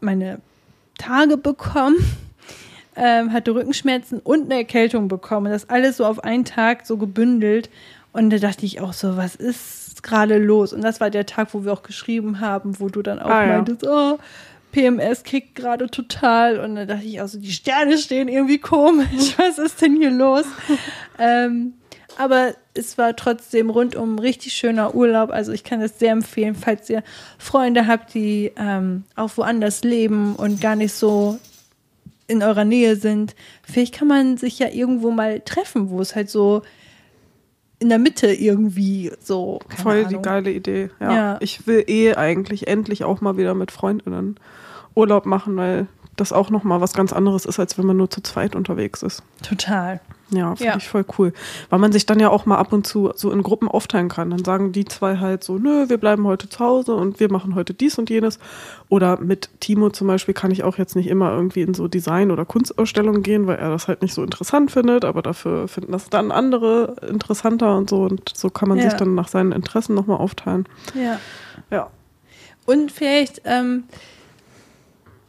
meine Tage bekommen, ähm, hatte Rückenschmerzen und eine Erkältung bekommen. Das alles so auf einen Tag so gebündelt. Und da dachte ich auch so, was ist gerade los? Und das war der Tag, wo wir auch geschrieben haben, wo du dann auch Ah, ja. meintest, oh, PMS kickt gerade total. Und da dachte ich auch so, die Sterne stehen irgendwie komisch. Was ist denn hier los? ähm, aber es war trotzdem rundum richtig schöner Urlaub. Also ich kann das sehr empfehlen, falls ihr Freunde habt, die ähm, auch woanders leben und gar nicht so in eurer Nähe sind. Vielleicht kann man sich ja irgendwo mal treffen, wo es halt so in der Mitte irgendwie so. Voll die Ahnung. geile Idee. Ja. Ja. Ich will eh eigentlich endlich auch mal wieder mit Freundinnen Urlaub machen, weil das auch nochmal was ganz anderes ist, als wenn man nur zu zweit unterwegs ist. Total. Ja, finde Ja. ich voll cool. Weil man sich dann ja auch mal ab und zu so in Gruppen aufteilen kann. Dann sagen die zwei halt so, nö, wir bleiben heute zu Hause und wir machen heute dies und jenes. Oder mit Timo zum Beispiel kann ich auch jetzt nicht immer irgendwie in so Design- oder Kunstausstellungen gehen, weil er das halt nicht so interessant findet, aber dafür finden das dann andere interessanter und so. Und so kann man Ja. sich dann nach seinen Interessen nochmal aufteilen. Ja. Ja. Und vielleicht, ähm,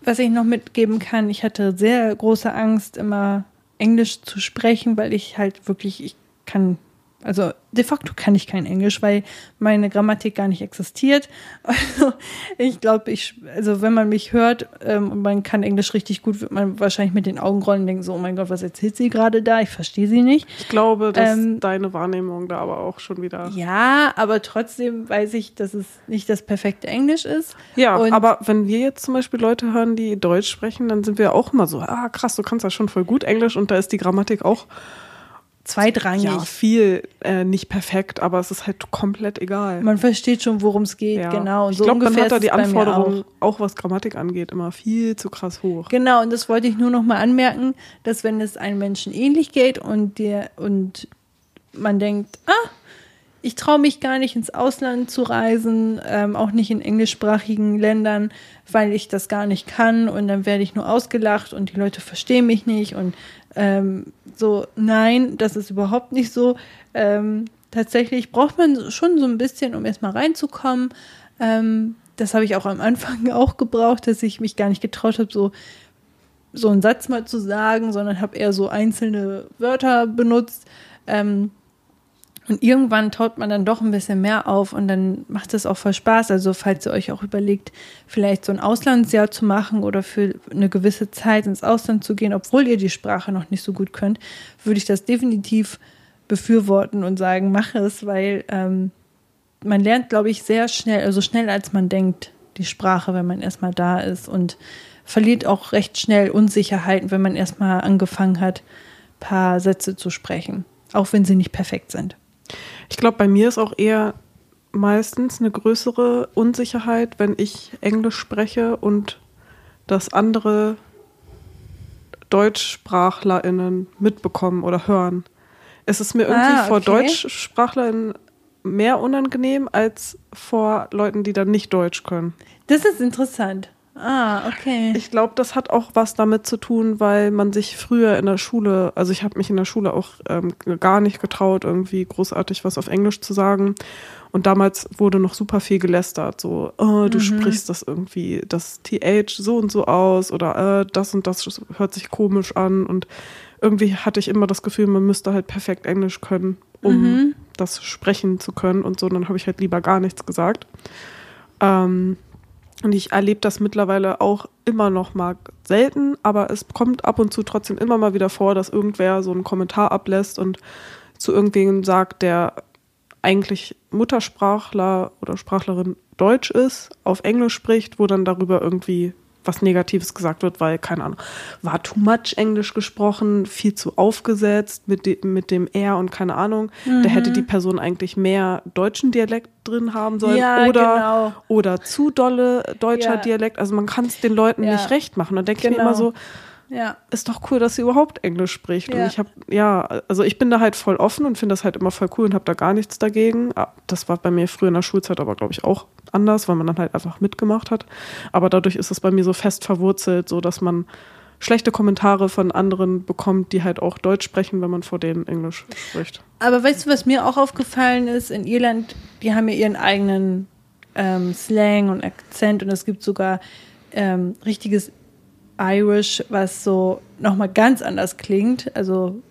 was ich noch mitgeben kann, ich hatte sehr große Angst, immer Englisch zu sprechen, weil ich halt wirklich, ich kann, also de facto kann ich kein Englisch, weil meine Grammatik gar nicht existiert. Also ich glaube, ich, also wenn man mich hört ähm, und man kann Englisch richtig gut, wird man wahrscheinlich mit den Augen rollen und denken so, oh mein Gott, was erzählt sie gerade da? Ich verstehe sie nicht. Ich glaube, dass Ähm, deine Wahrnehmung da aber auch schon wieder. Ja, aber trotzdem weiß ich, dass es nicht das perfekte Englisch ist. Ja, Und- aber wenn wir jetzt zum Beispiel Leute hören, die Deutsch sprechen, dann sind wir auch immer so, ah krass, du kannst ja schon voll gut Englisch und da ist die Grammatik auch Zweitrangig. ja, viel äh, nicht perfekt, aber es ist halt komplett egal. Man versteht schon, worum es geht, ja. genau. Und ich so glaube, man hat da die Anforderungen, auch. auch. was Grammatik angeht, immer viel zu krass hoch. Genau, und das wollte ich nur noch mal anmerken, dass wenn es einem Menschen ähnlich geht und der und man denkt, ah, ich traue mich gar nicht ins Ausland zu reisen, ähm, auch nicht in englischsprachigen Ländern, weil ich das gar nicht kann und dann werde ich nur ausgelacht und die Leute verstehen mich nicht und ähm, so, nein, das ist überhaupt nicht so. Ähm, tatsächlich braucht man schon so ein bisschen, um erstmal reinzukommen. Ähm, das habe ich auch am Anfang auch gebraucht, dass ich mich gar nicht getraut habe, so so einen Satz mal zu sagen, sondern habe eher so einzelne Wörter benutzt. Ähm, und irgendwann taut man dann doch ein bisschen mehr auf und dann macht es auch voll Spaß. Also falls ihr euch auch überlegt, vielleicht so ein Auslandsjahr zu machen oder für eine gewisse Zeit ins Ausland zu gehen, obwohl ihr die Sprache noch nicht so gut könnt, würde ich das definitiv befürworten und sagen, mach es, weil ähm, man lernt, glaube ich, sehr schnell, also schneller als man denkt, die Sprache, wenn man erstmal da ist und verliert auch recht schnell Unsicherheiten, wenn man erstmal angefangen hat, paar Sätze zu sprechen, auch wenn sie nicht perfekt sind. Ich glaube, bei mir ist auch eher meistens eine größere Unsicherheit, wenn ich Englisch spreche und das andere DeutschsprachlerInnen mitbekommen oder hören. Es ist mir irgendwie ah, okay. vor DeutschsprachlerInnen mehr unangenehm als vor Leuten, die dann nicht Deutsch können. Das ist interessant. Ah, okay. Ich glaube, das hat auch was damit zu tun, weil man sich früher in der Schule, also ich habe mich in der Schule auch ähm, gar nicht getraut, irgendwie großartig was auf Englisch zu sagen. Und damals wurde noch super viel gelästert, so, oh, du mhm. sprichst das irgendwie, das TH so und so aus oder äh, das und das hört sich komisch an. Und irgendwie hatte ich immer das Gefühl, man müsste halt perfekt Englisch können, um mhm. das sprechen zu können und so. Und dann habe ich halt lieber gar nichts gesagt. Ähm, und ich erlebe das mittlerweile auch immer noch mal selten, aber es kommt ab und zu trotzdem immer mal wieder vor, dass irgendwer so einen Kommentar ablässt und zu irgendwem sagt, der eigentlich Muttersprachler oder Sprachlerin Deutsch ist, auf Englisch spricht, wo dann darüber irgendwie was Negatives gesagt wird, weil, keine Ahnung, war too much Englisch gesprochen, viel zu aufgesetzt mit, de mit dem R und keine Ahnung. Mhm. Da hätte die Person eigentlich mehr deutschen Dialekt drin haben sollen ja, oder, genau. oder zu dolle deutscher ja. Dialekt. Also man kann es den Leuten ja. nicht recht machen. Da denke genau. ich mir immer genau. so, ja. Ist doch cool, dass sie überhaupt Englisch spricht. Ja. Und ich habe, ja, also ich bin da halt voll offen und finde das halt immer voll cool und habe da gar nichts dagegen. Ah, das war bei mir früher in der Schulzeit aber, glaube ich, auch anders, weil man dann halt einfach mitgemacht hat. Aber dadurch ist es bei mir so fest verwurzelt, so dass man schlechte Kommentare von anderen bekommt, die halt auch Deutsch sprechen, wenn man vor denen Englisch spricht. Aber weißt du, was mir auch aufgefallen ist? In Irland, die haben ja ihren eigenen ähm, Slang und Akzent und es gibt sogar ähm, richtiges Irish, was so nochmal ganz anders klingt. Also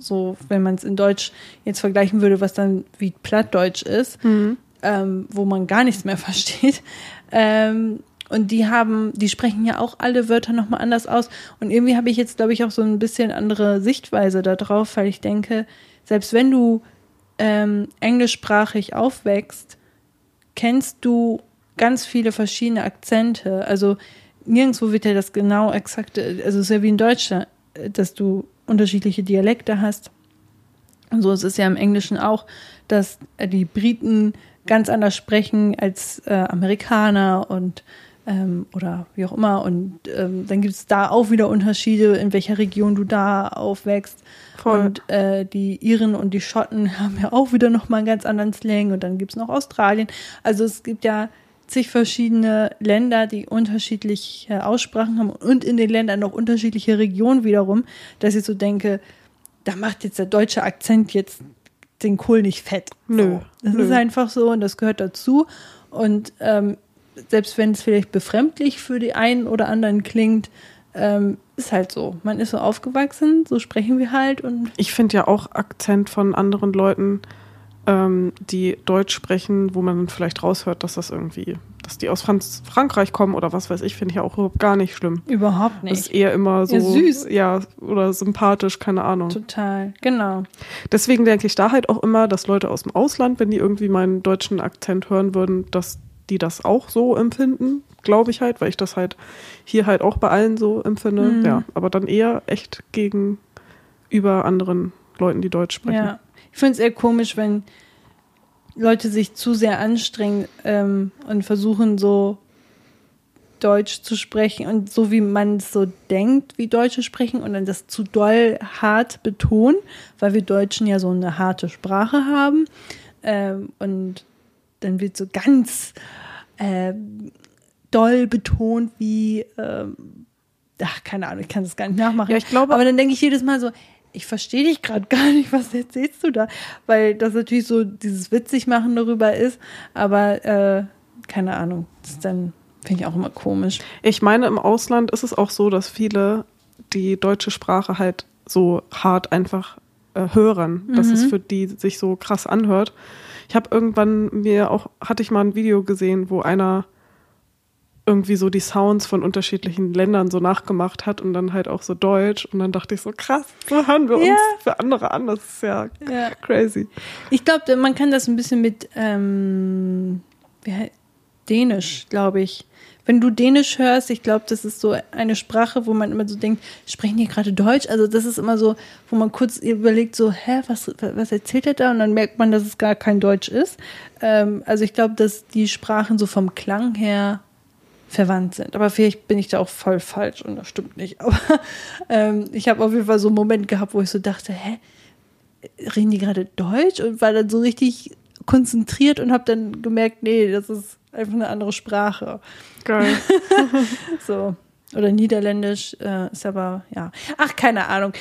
so, wenn man es in Deutsch jetzt vergleichen würde, was dann wie Plattdeutsch ist, mhm. ähm, wo man gar nichts mehr versteht. Ähm, und die haben, die sprechen ja auch alle Wörter nochmal anders aus. Und irgendwie habe ich jetzt, glaube ich, auch so ein bisschen andere Sichtweise darauf, weil ich denke, selbst wenn du ähm, englischsprachig aufwächst, kennst du ganz viele verschiedene Akzente. Also nirgendwo wird ja das genau exakte, also es ist ja wie in Deutschland, dass du unterschiedliche Dialekte hast. Und so ist es ja im Englischen auch, dass die Briten ganz anders sprechen als äh, Amerikaner und ähm, oder wie auch immer. Und ähm, dann gibt es da auch wieder Unterschiede, in welcher Region du da aufwächst. Voll. Und äh, die Iren und die Schotten haben ja auch wieder nochmal einen ganz anderen Slang. Und dann gibt es noch Australien. Also es gibt ja zig verschiedene Länder, die unterschiedliche Aussprachen haben und in den Ländern noch unterschiedliche Regionen wiederum, dass ich so denke, da macht jetzt der deutsche Akzent jetzt den Kohl nicht fett. Nö. Das nö. ist einfach so und das gehört dazu. Und ähm, selbst wenn es vielleicht befremdlich für die einen oder anderen klingt, ähm, ist halt so. Man ist so aufgewachsen, so sprechen wir halt und. Ich finde ja auch Akzent von anderen Leuten ähm, die Deutsch sprechen, wo man vielleicht raushört, dass das irgendwie, dass die aus Franz Frankreich kommen oder was weiß ich, finde ich ja auch überhaupt gar nicht schlimm. Überhaupt nicht. Das ist eher immer so ja, süß. Ja, oder sympathisch, keine Ahnung. Total, genau. Deswegen denke ich da halt auch immer, dass Leute aus dem Ausland, wenn die irgendwie meinen deutschen Akzent hören würden, dass die das auch so empfinden, glaube ich halt, weil ich das halt hier halt auch bei allen so empfinde. Mhm. Ja, aber dann eher echt gegenüber anderen Leuten, die Deutsch sprechen. Ja. Ich finde es eher komisch, wenn Leute sich zu sehr anstrengen ähm, und versuchen so Deutsch zu sprechen und so wie man es so denkt, wie Deutsche sprechen und dann das zu doll hart betonen, weil wir Deutschen ja so eine harte Sprache haben. Ähm, und dann wird so ganz ähm, doll betont, wie, ähm, ach, keine Ahnung, ich kann das gar nicht nachmachen. Ja, ich glaube- Aber dann denke ich jedes Mal so, ich verstehe dich gerade gar nicht, was erzählst du da? Weil das natürlich so dieses witzig machen darüber ist, aber äh, keine Ahnung, das ist dann finde ich auch immer komisch. Ich meine, im Ausland ist es auch so, dass viele die deutsche Sprache halt so hart einfach äh, hören, dass es für die sich so krass anhört. Ich habe irgendwann mir auch, hatte ich mal ein Video gesehen, wo einer irgendwie so die Sounds von unterschiedlichen Ländern so nachgemacht hat und dann halt auch so Deutsch. Und dann dachte ich so, krass, so hören wir Ja. uns für andere an. Das ist ja, Ja. crazy. Ich glaube, man kann das ein bisschen mit ähm, Dänisch, glaube ich. Wenn du Dänisch hörst, ich glaube, das ist so eine Sprache, wo man immer so denkt, sprechen die gerade Deutsch? Also das ist immer so, wo man kurz überlegt, so, hä, was, was erzählt er da? Und dann merkt man, dass es gar kein Deutsch ist. Ähm, also ich glaube, dass die Sprachen so vom Klang her verwandt sind. Aber vielleicht bin ich da auch voll falsch und das stimmt nicht. Aber ähm, ich habe auf jeden Fall so einen Moment gehabt, wo ich so dachte, hä, reden die gerade Deutsch und war dann so richtig konzentriert und habe dann gemerkt, nee, das ist einfach eine andere Sprache. Geil. So. Oder Niederländisch äh, ist aber, ja. Ach, keine Ahnung.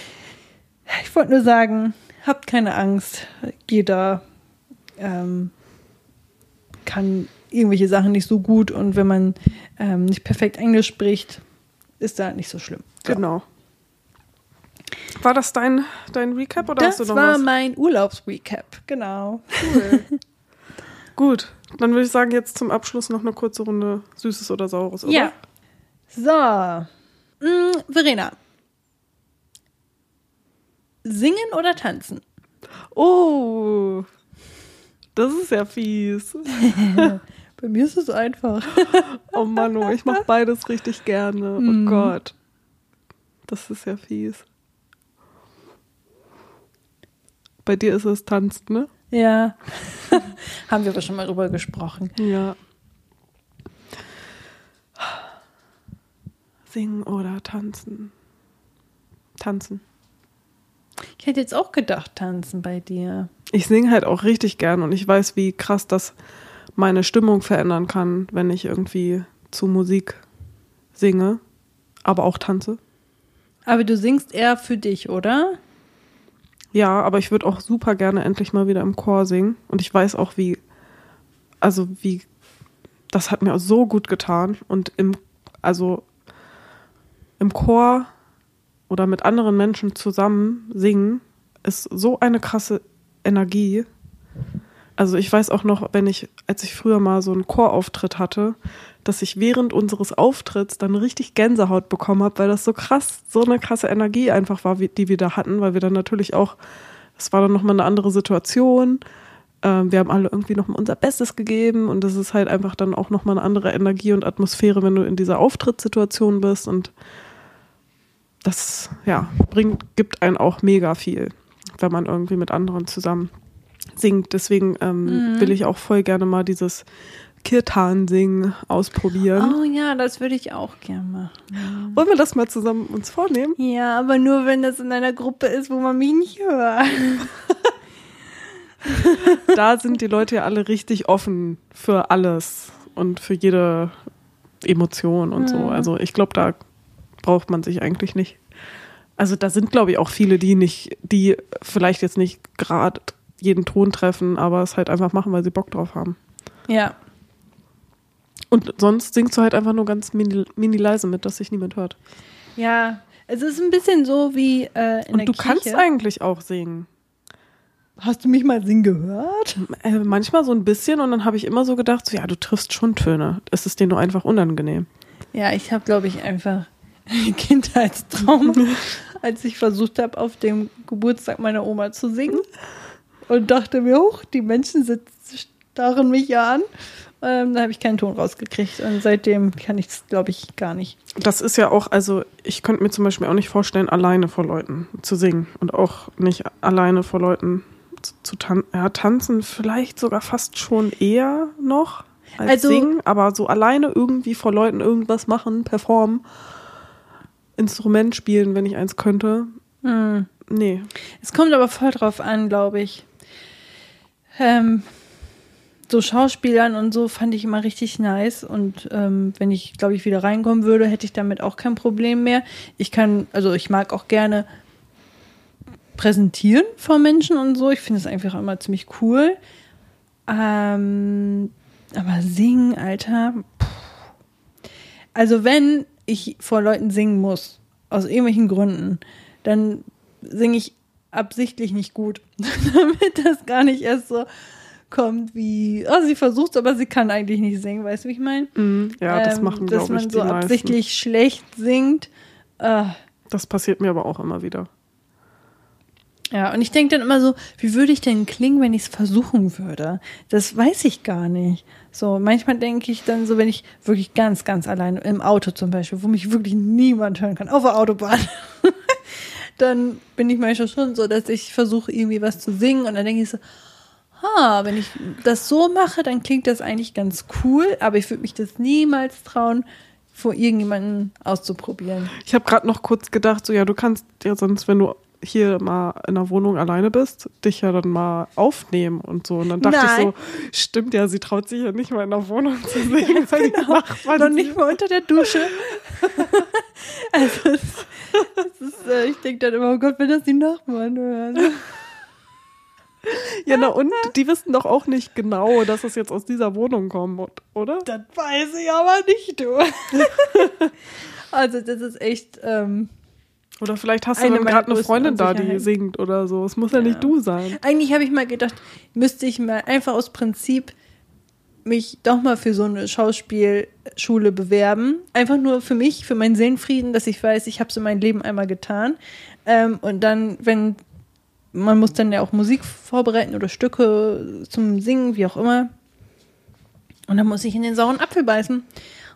Ich wollte nur sagen, habt keine Angst. Jeder ähm, kann irgendwelche Sachen nicht so gut und wenn man ähm, nicht perfekt Englisch spricht, ist da nicht so schlimm. So. Genau. War das dein, dein Recap oder Das hast du noch war was? mein Urlaubsrecap, genau. Gut, dann würde ich sagen, jetzt zum Abschluss noch eine kurze Runde Süßes oder Saures, oder? Ja. So. Mm, Verena. Singen oder tanzen? Oh, das ist ja fies. Bei mir ist es einfach. Oh Mann, oh, ich mache beides richtig gerne. Oh Gott. Das ist ja fies. Bei dir ist es tanzt, ne? Ja. Haben wir aber schon mal drüber gesprochen. Ja. Singen oder tanzen? Tanzen. Ich hätte jetzt auch gedacht, tanzen bei dir. Ich singe halt auch richtig gern und ich weiß, wie krass das meine Stimmung verändern kann, wenn ich irgendwie zu Musik singe, aber auch tanze. Aber du singst eher für dich, oder? Ja, aber ich würde auch super gerne endlich mal wieder im Chor singen und ich weiß auch, wie, also wie, das hat mir auch so gut getan und im, also im Chor oder mit anderen Menschen zusammen singen ist so eine krasse Energie. Also ich weiß auch noch, wenn ich, als ich früher mal so einen Chorauftritt hatte, dass ich während unseres Auftritts dann richtig Gänsehaut bekommen habe, weil das so krass, so eine krasse Energie einfach war, die wir da hatten, weil wir dann natürlich auch, es war dann nochmal eine andere Situation. Ähm, wir haben alle irgendwie nochmal unser Bestes gegeben und das ist halt einfach dann auch nochmal eine andere Energie und Atmosphäre, wenn du in dieser Auftrittssituation bist und das, ja, bringt, gibt einen auch mega viel, wenn man irgendwie mit anderen zusammen singt. Deswegen ähm, will ich auch voll gerne mal dieses Kirtan-Singen ausprobieren. Oh ja, das würde ich auch gern machen. Wollen wir das mal zusammen uns vornehmen? Ja, aber nur wenn das in einer Gruppe ist, wo man mich nicht hört. Da sind die Leute ja alle richtig offen für alles und für jede Emotion und so. Also ich glaube, da braucht man sich eigentlich nicht. Also da sind, glaube ich, auch viele, die nicht, die vielleicht jetzt nicht gerade jeden Ton treffen, aber es halt einfach machen, weil sie Bock drauf haben. Ja. Und sonst singst du halt einfach nur ganz mini, mini leise mit, dass sich niemand hört. Ja, es ist ein bisschen so wie äh, in Und der du Kirche. kannst eigentlich auch singen. Hast du mich mal singen gehört? Äh, manchmal so ein bisschen und dann habe ich immer so gedacht, so, ja, du triffst schon Töne. Es ist dir nur einfach unangenehm. Ja, ich habe, glaube ich, einfach einen Kindheitstraum, als ich versucht habe, auf dem Geburtstag meiner Oma zu singen. Und dachte mir, hoch, die Menschen sitzen, starren mich ja an. Ähm, da habe ich keinen Ton rausgekriegt. Und seitdem kann ich es, glaube ich, gar nicht. Das ist ja auch, also ich könnte mir zum Beispiel auch nicht vorstellen, alleine vor Leuten zu singen und auch nicht alleine vor Leuten zu, zu tan ja, tanzen, vielleicht sogar fast schon eher noch als Also- singen, aber so alleine irgendwie vor Leuten irgendwas machen, performen, Instrument spielen, wenn ich eins könnte. Nee. Es kommt aber voll drauf an, glaube ich. Ähm, so Schauspielern und so fand ich immer richtig nice. Und ähm, wenn ich, glaube ich, wieder reinkommen würde, hätte ich damit auch kein Problem mehr. Ich kann, also ich mag auch gerne präsentieren vor Menschen und so. Ich finde es einfach immer ziemlich cool. Ähm, aber singen, Alter. Puh. Also wenn ich vor Leuten singen muss, aus irgendwelchen Gründen, dann singe ich absichtlich nicht gut, damit das gar nicht erst so kommt wie, oh, sie versucht aber sie kann eigentlich nicht singen, weißt du, wie ich meine? Mm, ja, das ähm, machen, Dass glaube ich, man die so meisten. absichtlich schlecht singt. Äh, Das passiert mir aber auch immer wieder. ja, und ich denke dann immer so, wie würde ich denn klingen, wenn ich es versuchen würde? Das weiß ich gar nicht. So, manchmal denke ich dann so, wenn ich wirklich ganz, ganz allein im Auto zum Beispiel, wo mich wirklich niemand hören kann, auf der Autobahn, dann bin ich manchmal schon so, dass ich versuche, irgendwie was zu singen und dann denke ich so, ha, wenn ich das so mache, dann klingt das eigentlich ganz cool, aber ich würde mich das niemals trauen, vor irgendjemanden auszuprobieren. Ich habe gerade noch kurz gedacht, so ja, du kannst ja sonst, wenn du hier mal in der Wohnung alleine bist, dich ja dann mal aufnehmen und so. Und dann dachte ich so, stimmt ja, sie traut sich ja nicht mal in der Wohnung zu singen, weil die Nachbarn Noch nicht mal unter der Dusche. also, es, es ist, äh, ich denke dann immer, oh Gott, wenn das die Nachbarn hören. Ja, na und die wissen doch auch nicht genau, dass es jetzt aus dieser Wohnung kommt, oder? Das weiß ich aber nicht, du. also, das ist echt, ähm, Oder vielleicht hast du gerade eine Freundin da, die singt oder so. Es muss ja, Ja. nicht du sein. eigentlich habe ich mal gedacht, müsste ich mal einfach aus Prinzip mich doch mal für so eine Schauspielschule bewerben. Einfach nur für mich, für meinen Seelenfrieden, dass ich weiß, ich habe es in meinem Leben einmal getan. Ähm, und dann, wenn man muss dann ja auch Musik vorbereiten oder Stücke zum Singen, wie auch immer. Und dann muss ich in den sauren Apfel beißen.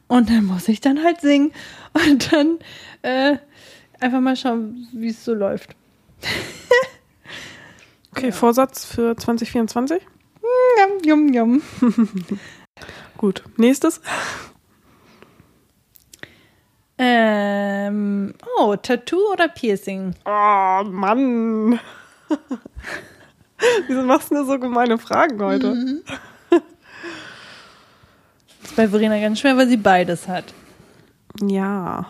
Und dann muss ich dann halt singen. Und dann äh, einfach mal schauen, wie es so läuft. Okay, Vorsatz für 2024? Yum, yum, yum. Gut. Nächstes? Ähm, oh, Tattoo oder Piercing? Oh, Mann. Wieso machst du mir so gemeine Fragen heute? ist bei Verena ganz schwer, weil sie beides hat. Ja.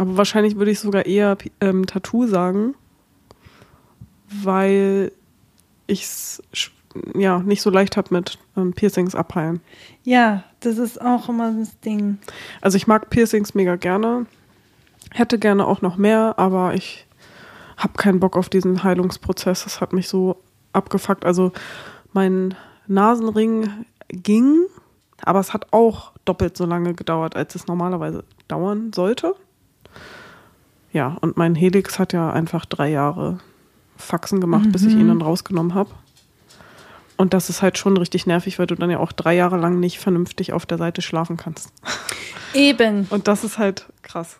Aber wahrscheinlich würde ich sogar eher ähm, Tattoo sagen, weil ich es ja nicht so leicht habe mit ähm, Piercings abheilen. Ja, das ist auch immer das Ding. Also ich mag Piercings mega gerne, hätte gerne auch noch mehr, aber ich habe keinen Bock auf diesen Heilungsprozess. Das hat mich so abgefuckt. Also mein Nasenring ging, aber es hat auch doppelt so lange gedauert, als es normalerweise dauern sollte. Ja, und mein Helix hat ja einfach drei Jahre Faxen gemacht, bis ich ihn dann rausgenommen habe. Und das ist halt schon richtig nervig, weil du dann ja auch drei Jahre lang nicht vernünftig auf der Seite schlafen kannst. Eben. Und das ist halt krass.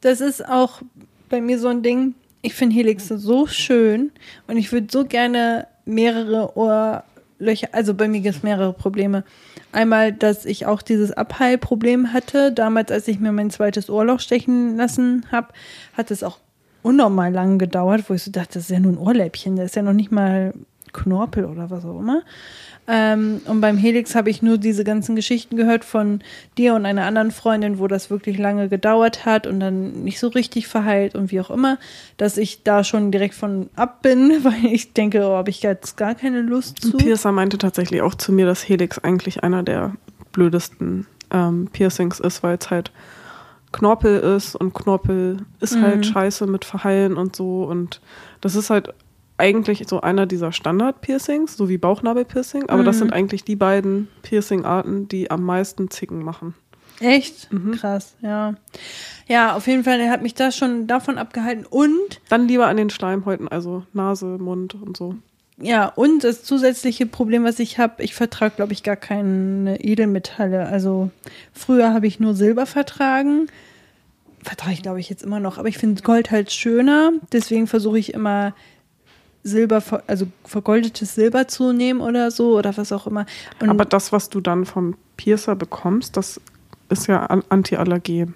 Das ist auch bei mir so ein Ding. Ich finde Helixe so schön und ich würde so gerne mehrere Ohrlöcher, also bei mir gibt es mehrere Probleme. Einmal, dass ich auch dieses Abheilproblem hatte. Damals, als ich mir mein zweites Ohrloch stechen lassen habe, hat es auch unnormal lang gedauert, wo ich so dachte, das ist ja nur ein Ohrläppchen, das ist ja noch nicht mal Knorpel oder was auch immer. Ähm, und beim Helix habe ich nur diese ganzen Geschichten gehört von dir und einer anderen Freundin, wo das wirklich lange gedauert hat und dann nicht so richtig verheilt und wie auch immer, dass ich da schon direkt von ab bin, weil ich denke, oh, habe ich jetzt gar keine Lust zu. Piercer meinte tatsächlich auch zu mir, dass Helix eigentlich einer der blödesten ähm, Piercings ist, weil es halt Knorpel ist und Knorpel ist halt scheiße mit Verheilen und so. Und das ist halt eigentlich so einer dieser Standard-Piercings, so wie Bauchnabel-Piercing, aber das sind eigentlich die beiden Piercing-Arten, die am meisten Zicken machen. Echt? Krass, ja. Ja, auf jeden Fall, er hat mich da schon davon abgehalten und Dann lieber an den Schleimhäuten, also Nase, Mund und so. Ja, und das zusätzliche Problem, was ich habe, ich vertrage, glaube ich, gar keine Edelmetalle. Also früher habe ich nur Silber vertragen. Vertrage ich, glaube ich, jetzt immer noch. Aber ich finde Gold halt schöner. Deswegen versuche ich immer Silber, also vergoldetes Silber zu nehmen oder so oder was auch immer. Und Aber das, was du dann vom Piercer bekommst, das ist ja an- Antiallergen.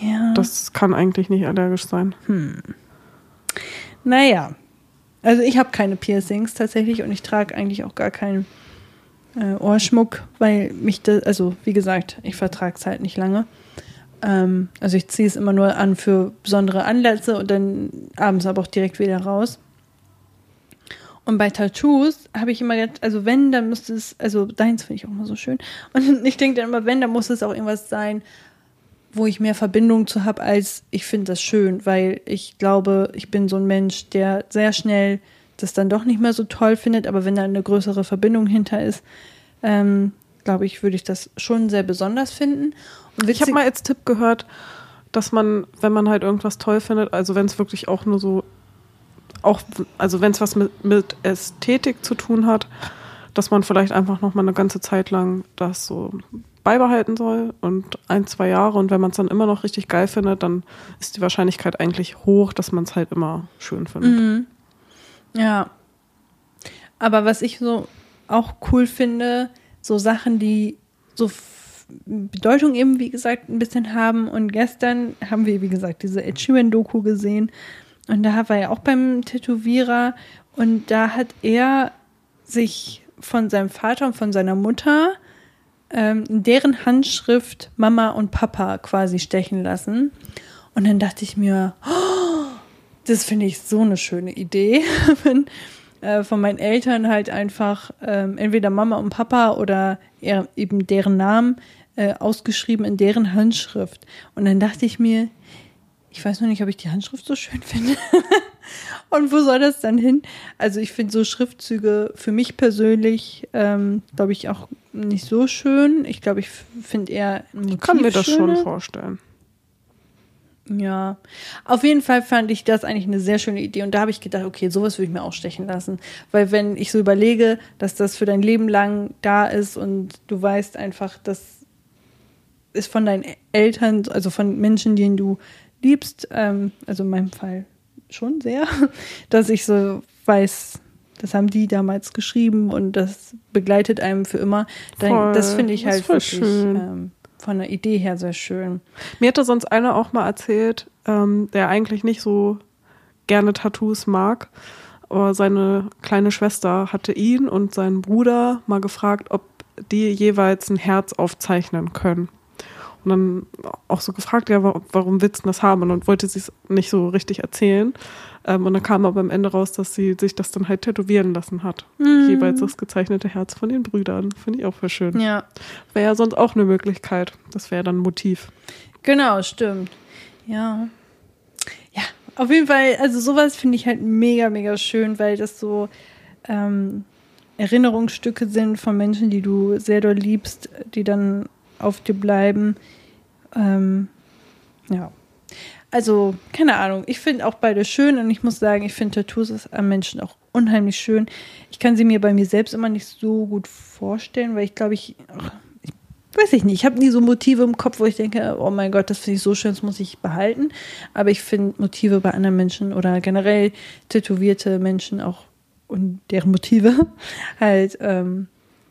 ja, Das kann eigentlich nicht allergisch sein. naja. Also ich habe keine Piercings tatsächlich und ich trage eigentlich auch gar keinen äh, Ohrschmuck, weil mich das, also wie gesagt, ich vertrage es halt nicht lange. Ähm, also ich ziehe es immer nur an für besondere Anlässe und dann abends aber auch direkt wieder raus. Und bei Tattoos habe ich immer gedacht, also wenn, dann müsste es, also deins finde ich auch immer so schön. Und ich denke dann immer, wenn, dann muss es auch irgendwas sein, wo ich mehr Verbindung zu habe, als ich finde das schön, weil ich glaube, ich bin so ein Mensch, der sehr schnell das dann doch nicht mehr so toll findet, aber wenn da eine größere Verbindung hinter ist, ähm, glaube ich, würde ich das schon sehr besonders finden. Und ich habe mal als Tipp gehört, dass man, wenn man halt irgendwas toll findet, also wenn es wirklich auch nur so auch, also wenn es was mit, mit Ästhetik zu tun hat, dass man vielleicht einfach noch mal eine ganze Zeit lang das so beibehalten soll und ein, zwei Jahre und wenn man es dann immer noch richtig geil findet, dann ist die Wahrscheinlichkeit eigentlich hoch, dass man es halt immer schön findet. Mhm. Ja. Aber was ich so auch cool finde, so Sachen, die so Bedeutung eben, wie gesagt, ein bisschen haben. Und gestern haben wir, wie gesagt, diese Ed Sheeran-Doku gesehen. Und da war er auch beim Tätowierer und da hat er sich von seinem Vater und von seiner Mutter ähm, deren Handschrift Mama und Papa quasi stechen lassen. Und dann dachte ich mir, oh, das finde ich so eine schöne Idee, wenn äh, von meinen Eltern halt einfach ähm, entweder Mama und Papa oder eben deren Namen äh, ausgeschrieben in deren Handschrift. Und dann dachte ich mir, ich weiß noch nicht, ob ich die Handschrift so schön finde. Und wo soll das dann hin? Also ich finde so Schriftzüge für mich persönlich, ähm, glaube ich, auch nicht so schön. Ich glaube, ich finde eher ein Motiv Ich kann mir das schöner. schon vorstellen. Ja, auf jeden Fall fand ich das eigentlich eine sehr schöne Idee und da habe ich gedacht, okay, sowas würde ich mir auch stechen lassen, weil wenn ich so überlege, dass das für dein Leben lang da ist und du weißt einfach, das ist von deinen Eltern, also von Menschen, denen du liebst, ähm, also in meinem Fall schon sehr, dass ich so weiß, das haben die damals geschrieben und das begleitet einem für immer. Voll, das finde ich halt wirklich ähm, von der Idee her sehr schön. Mir hatte sonst einer auch mal erzählt, ähm, der eigentlich nicht so gerne Tattoos mag, aber seine kleine Schwester hatte ihn und seinen Bruder mal gefragt, ob die jeweils ein Herz aufzeichnen können. Und dann auch so gefragt, ja, warum willst du das haben? Und wollte sie es nicht so richtig erzählen. Ähm, und dann kam aber am Ende raus, dass sie sich das dann halt tätowieren lassen hat. Mhm. Jeweils das gezeichnete Herz von den Brüdern. Finde ich auch voll schön. Ja. Wäre ja sonst auch eine Möglichkeit. Das wäre dann ein Motiv. Genau, stimmt. Ja. Ja, auf jeden Fall, also sowas finde ich halt mega, mega schön, weil das so ähm, Erinnerungsstücke sind von Menschen, die du sehr doll liebst, die dann auf dir bleiben. Ähm, ja. Also, keine Ahnung. Ich finde auch beide schön und ich muss sagen, ich finde Tattoos am Menschen auch unheimlich schön. Ich kann sie mir bei mir selbst immer nicht so gut vorstellen, weil ich glaube, ich, ich weiß ich nicht, ich habe nie so Motive im Kopf, wo ich denke, oh mein Gott, das finde ich so schön, das muss ich behalten. Aber ich finde Motive bei anderen Menschen oder generell tätowierte Menschen auch und deren Motive halt ähm,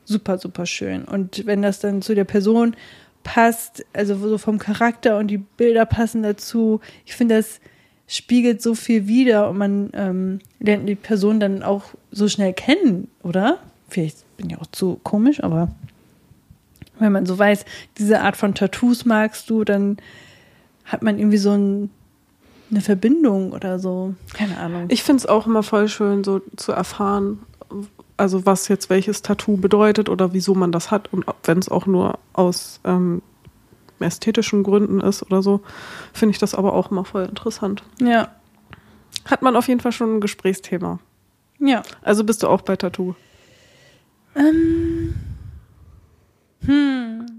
super, super schön. Und wenn das dann zu der Person passt, also so vom Charakter und die Bilder passen dazu, ich finde, das spiegelt so viel wider und man ähm, lernt die Person dann auch so schnell kennen, oder? Vielleicht bin ich auch zu komisch, aber wenn man so weiß, diese Art von Tattoos magst du, dann hat man irgendwie so ein, eine Verbindung oder so. Keine Ahnung. Ich finde es auch immer voll schön, so zu erfahren, also was jetzt welches Tattoo bedeutet oder wieso man das hat und wenn es auch nur aus ähm, ästhetischen Gründen ist oder so, finde ich das aber auch immer voll interessant. Ja. Hat man auf jeden Fall schon ein Gesprächsthema. Ja. Also bist du auch bei Tattoo? Ähm. Hm.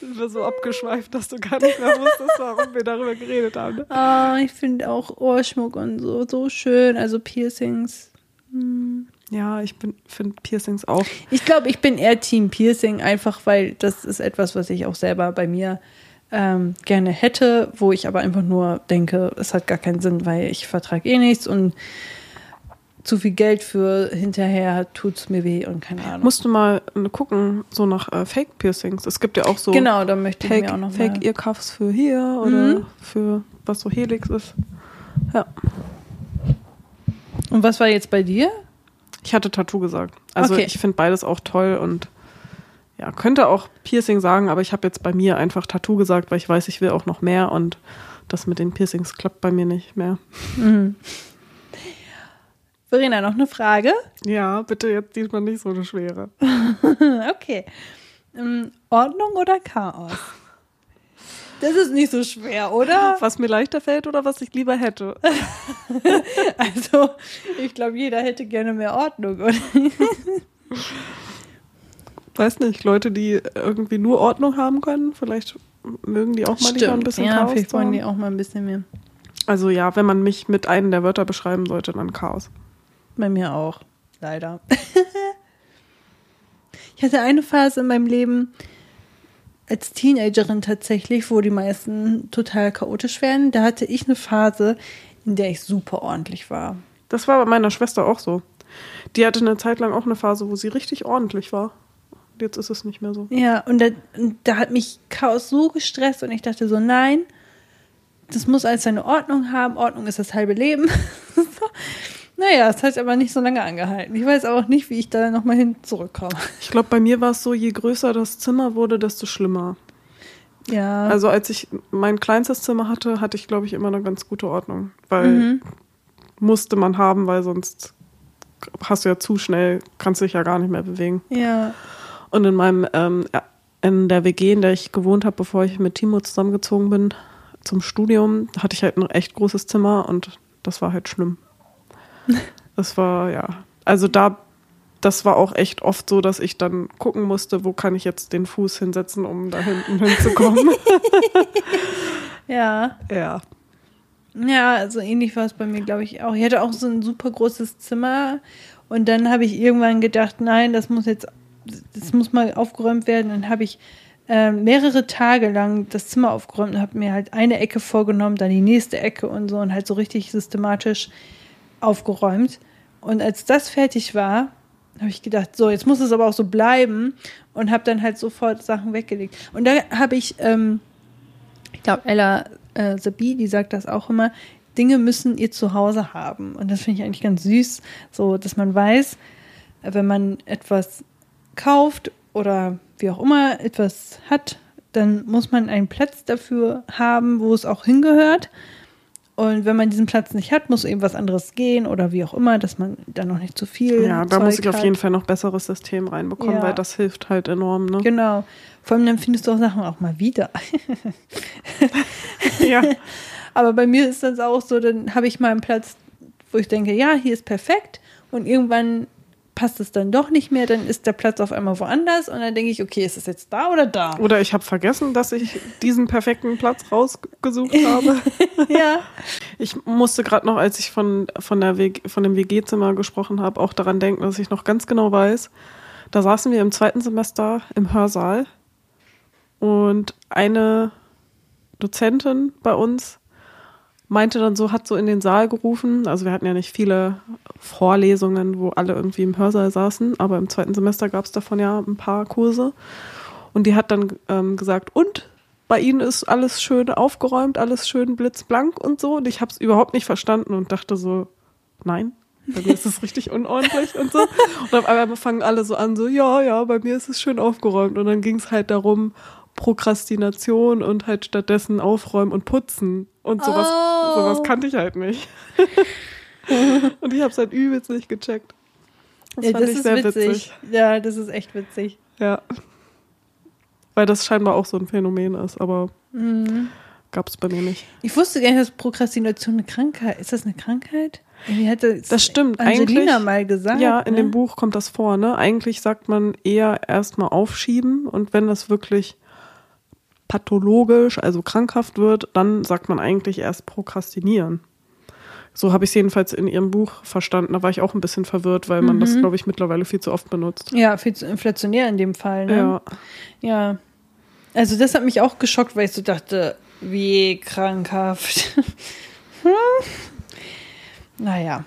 Sind wir so abgeschweift, dass du gar nicht mehr wusstest, warum wir darüber geredet haben. Oh, ich finde auch Ohrschmuck und so so schön, also Piercings. Hm. Ja, ich finde Piercings auch. Ich glaube, ich bin eher Team Piercing, einfach weil das ist etwas, was ich auch selber bei mir ähm, gerne hätte, wo ich aber einfach nur denke, es hat gar keinen Sinn, weil ich vertrage eh nichts und zu viel Geld für hinterher tut es mir weh und keine Ahnung. Musst du mal gucken, so nach äh, Fake Piercings. Es gibt ja auch so genau, da möchte Fake, ich mir auch noch Fake Earcuffs für hier oder mhm. für was so Helix ist. Ja. Und was war jetzt bei dir? Ich hatte Tattoo gesagt. Also Okay. ich finde beides auch toll und ja, könnte auch Piercing sagen, aber ich habe jetzt bei mir einfach Tattoo gesagt, weil ich weiß, ich will auch noch mehr und das mit den Piercings klappt bei mir nicht mehr. Verena, noch eine Frage? Ja, bitte jetzt diesmal nicht so eine schwere. Okay. Ähm, Ordnung oder Chaos? Das ist nicht so schwer, oder? Was mir leichter fällt oder was ich lieber hätte. Also, ich glaube, jeder hätte gerne mehr Ordnung, oder? Weiß nicht, Leute, die irgendwie nur Ordnung haben können, vielleicht mögen die auch mal lieber ein bisschen ja, Chaos. vielleicht wollen die auch mal ein bisschen mehr. Also ja, wenn man mich mit einem der Wörter beschreiben sollte, dann Chaos. Bei mir auch, leider. ich hatte eine Phase in meinem Leben als Teenagerin tatsächlich, wo die meisten total chaotisch werden. Da hatte ich eine Phase, in der ich super ordentlich war. Das war bei meiner Schwester auch so. Die hatte eine Zeit lang auch eine Phase, wo sie richtig ordentlich war. Jetzt ist es nicht mehr so. Ja, und da, und da hat mich Chaos so gestresst und ich dachte so, nein, das muss alles seine Ordnung haben. Ordnung ist das halbe Leben. Naja, es hat aber nicht so lange angehalten. Ich weiß auch nicht, wie ich da nochmal hin zurückkomme. Ich glaube, bei mir war es so, je größer das Zimmer wurde, desto schlimmer. Ja. Also als ich mein kleinstes Zimmer hatte, hatte ich, glaube ich, immer eine ganz gute Ordnung. Weil Mhm. musste man haben, weil sonst hast du ja zu schnell, kannst dich ja gar nicht mehr bewegen. ja. Und in meinem, ähm, in der WG, in der ich gewohnt habe, bevor ich mit Timo zusammengezogen bin zum Studium, hatte ich halt ein echt großes Zimmer und das war halt schlimm. Das war, ja. Also da, das war auch echt oft so, dass ich dann gucken musste, wo kann ich jetzt den Fuß hinsetzen, um da hinten hinzukommen. Ja. ja. Ja, so ähnlich war es bei mir, glaube ich, auch. Ich hatte auch so ein super großes Zimmer und dann habe ich irgendwann gedacht, nein, das muss jetzt, das muss mal aufgeräumt werden. Dann habe ich ähm, mehrere Tage lang das Zimmer aufgeräumt und habe mir halt eine Ecke vorgenommen, dann die nächste Ecke und so und halt so richtig systematisch aufgeräumt. Und als das fertig war, habe ich gedacht, so, jetzt muss es aber auch so bleiben und habe dann halt sofort Sachen weggelegt. Und da habe ich, ähm, ich glaube, Ella äh, Sabi, die sagt das auch immer, Dinge müssen ihr Zuhause haben. Und das finde ich eigentlich ganz süß, so dass man weiß, wenn man etwas kauft oder wie auch immer etwas hat, dann muss man einen Platz dafür haben, wo es auch hingehört. Und wenn man diesen Platz nicht hat, muss eben was anderes gehen oder wie auch immer, dass man da noch nicht zu viel. Ja, da Zeug muss ich auf hat. jeden Fall noch besseres System reinbekommen, Ja. weil das hilft halt enorm, ne? Genau. Vor allem dann findest du auch Sachen auch mal wieder. ja. Aber bei mir ist das auch so, dann habe ich mal einen Platz, wo ich denke, ja, hier ist perfekt. Und irgendwann passt es dann doch nicht mehr, dann ist der Platz auf einmal woanders und dann denke ich, okay, ist es jetzt da oder da? Oder ich habe vergessen, dass ich diesen perfekten Platz rausgesucht habe. ja. Ich musste gerade noch, als ich von, von, der WG, von dem WG-Zimmer gesprochen habe, auch daran denken, dass ich noch ganz genau weiß, da saßen wir im zweiten Semester im Hörsaal und eine Dozentin bei uns meinte dann so, hat so in den Saal gerufen, also wir hatten ja nicht viele Vorlesungen, wo alle irgendwie im Hörsaal saßen, aber im zweiten Semester gab es davon ja ein paar Kurse und die hat dann ähm, gesagt, und bei Ihnen ist alles schön aufgeräumt, alles schön blitzblank und so. Und ich habe es überhaupt nicht verstanden und dachte so, nein, bei mir ist es richtig unordentlich und so. Und auf einmal fangen alle so an, so, ja, ja, bei mir ist es schön aufgeräumt. Und dann ging es halt darum, Prokrastination und halt stattdessen aufräumen und putzen. Und sowas, Oh. sowas kannte ich halt nicht. und ich habe es halt übelst nicht gecheckt. Das ja, fand das ich ist sehr witzig. witzig. Ja, das ist echt witzig. Ja. Weil das scheinbar auch so ein Phänomen ist, aber Mhm. gab es bei mir nicht. Ich wusste gar nicht, dass Prokrastination eine Krankheit ist. das eine Krankheit? Irgendwie hatte Das stimmt, Angelina eigentlich- mal gesagt. Ja, in ne? dem Buch kommt das vor, ne? Eigentlich sagt man eher erstmal aufschieben und wenn das wirklich pathologisch, also krankhaft wird, dann sagt man eigentlich erst prokrastinieren. So habe ich es jedenfalls in ihrem Buch verstanden. Da war ich auch ein bisschen verwirrt, weil man das, Mhm. glaube ich, mittlerweile viel zu oft benutzt. Ja, viel zu inflationär in dem Fall. Ne? Ja. Ja. Also das hat mich auch geschockt, weil ich so dachte, wie krankhaft. hm? Naja.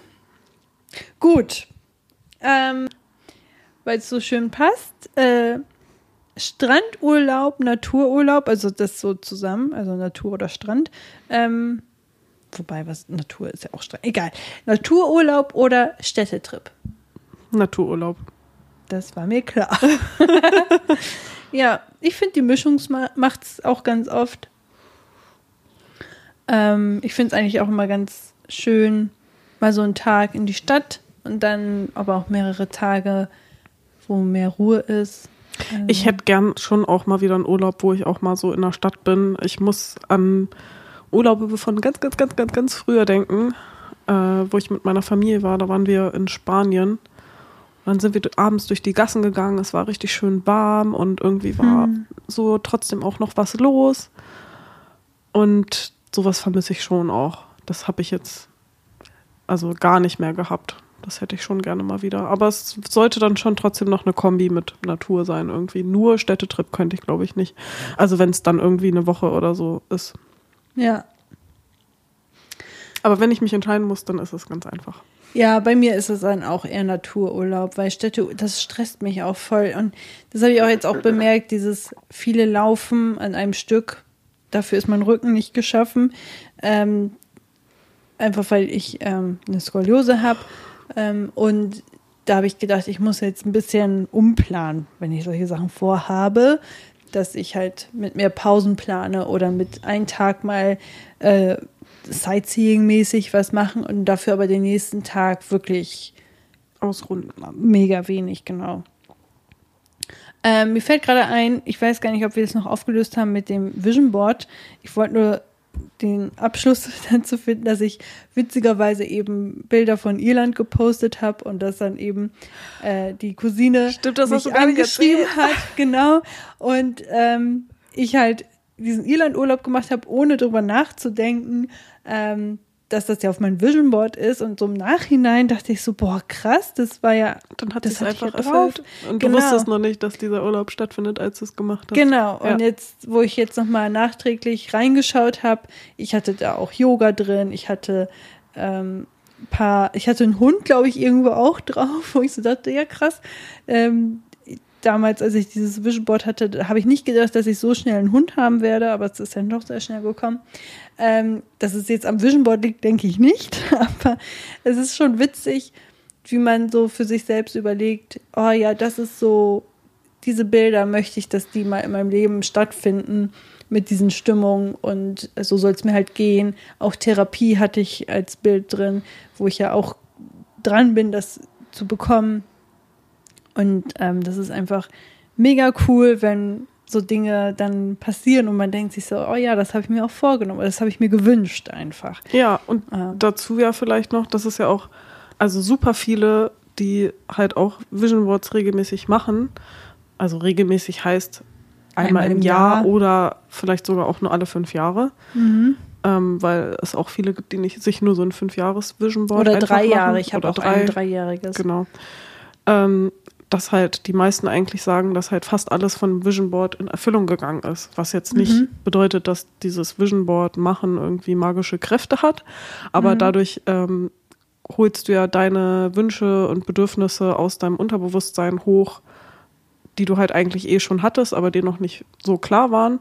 Gut. Ähm, weil es so schön passt. Äh, Strandurlaub, Natururlaub, also das so zusammen, also Natur oder Strand. Ähm, wobei, was Natur ist ja auch streng. Egal. Natururlaub oder Städtetrip? Natururlaub. Das war mir klar. ja, ich finde, die Mischung macht es auch ganz oft. Ähm, ich finde es eigentlich auch immer ganz schön, mal so einen Tag in die Stadt und dann aber auch mehrere Tage, wo mehr Ruhe ist. Also ich hätte gern schon auch mal wieder einen Urlaub, wo ich auch mal so in der Stadt bin. Ich muss an Urlaube von ganz, ganz, ganz, ganz, ganz früher denken, äh, wo ich mit meiner Familie war. Da waren wir in Spanien. Dann sind wir abends durch die Gassen gegangen. Es war richtig schön warm und irgendwie war hm. so trotzdem auch noch was los. Und sowas vermisse ich schon auch. Das habe ich jetzt also gar nicht mehr gehabt. Das hätte ich schon gerne mal wieder. Aber es sollte dann schon trotzdem noch eine Kombi mit Natur sein irgendwie. Nur Städtetrip könnte ich, glaube ich, nicht. Also wenn es dann irgendwie eine Woche oder so ist. Ja. Aber wenn ich mich entscheiden muss, dann ist es ganz einfach. Ja, bei mir ist es dann auch eher Natururlaub, weil Städte, das stresst mich auch voll. Und das habe ich auch jetzt auch bemerkt, dieses viele Laufen an einem Stück. Dafür ist mein Rücken nicht geschaffen. Ähm, einfach weil ich ähm, eine Skoliose habe ähm, und da habe ich gedacht, ich muss jetzt ein bisschen umplanen, wenn ich solche Sachen vorhabe, dass ich halt mit mehr Pausen plane oder mit einem Tag mal äh, Sightseeing-mäßig was machen und dafür aber den nächsten Tag wirklich ausrunden. Mega wenig, genau. Ähm, mir fällt gerade ein, ich weiß gar nicht, ob wir das noch aufgelöst haben mit dem Vision Board. Ich wollte nur den Abschluss dann zu finden, dass ich witzigerweise eben Bilder von Irland gepostet habe und dass dann eben äh, die Cousine Stimmt, das mich angeschrieben hat, genau. Und ähm, ich halt diesen Irland-Urlaub gemacht habe, ohne drüber nachzudenken. Ähm, dass das ja auf mein Vision Board ist und so im Nachhinein dachte ich so, boah, krass, das war ja, dann hat es einfach ja erfüllt. Und genau. du wusstest noch nicht, dass dieser Urlaub stattfindet, als du es gemacht hast. Genau. Ja. Und jetzt, wo ich jetzt nochmal nachträglich reingeschaut habe, ich hatte da auch Yoga drin, ich hatte ähm, paar, ich hatte einen Hund, glaube ich, irgendwo auch drauf, wo ich so dachte, ja krass. Ähm, damals, als ich dieses Vision Board hatte, habe ich nicht gedacht, dass ich so schnell einen Hund haben werde, aber es ist dann doch sehr schnell gekommen. Ähm, dass es jetzt am Vision Board liegt, denke ich nicht, aber es ist schon witzig, wie man so für sich selbst überlegt, oh ja, das ist so, diese Bilder möchte ich, dass die mal in meinem Leben stattfinden mit diesen Stimmungen und so soll es mir halt gehen. Auch Therapie hatte ich als Bild drin, wo ich ja auch dran bin, das zu bekommen und ähm, das ist einfach mega cool, wenn so Dinge dann passieren und man denkt sich so, oh ja, das habe ich mir auch vorgenommen, das habe ich mir gewünscht einfach. Ja, und ähm. dazu ja vielleicht noch, das ist ja auch, also super viele, die halt auch Vision Boards regelmäßig machen. Also regelmäßig heißt einmal, einmal im Jahr, Jahr, oder vielleicht sogar auch nur alle fünf Jahre. Mhm. Ähm, weil es auch viele gibt, die nicht sich nur so ein Fünfjahres-Vision Board Oder drei Jahre, ich habe auch drei, ein dreijähriges. Genau. Ähm, dass halt die meisten eigentlich sagen, dass halt fast alles von Vision Board in Erfüllung gegangen ist. Was jetzt nicht mhm. bedeutet, dass dieses Vision Board machen irgendwie magische Kräfte hat, aber mhm. dadurch ähm, holst du ja deine Wünsche und Bedürfnisse aus deinem Unterbewusstsein hoch, die du halt eigentlich eh schon hattest, aber die noch nicht so klar waren.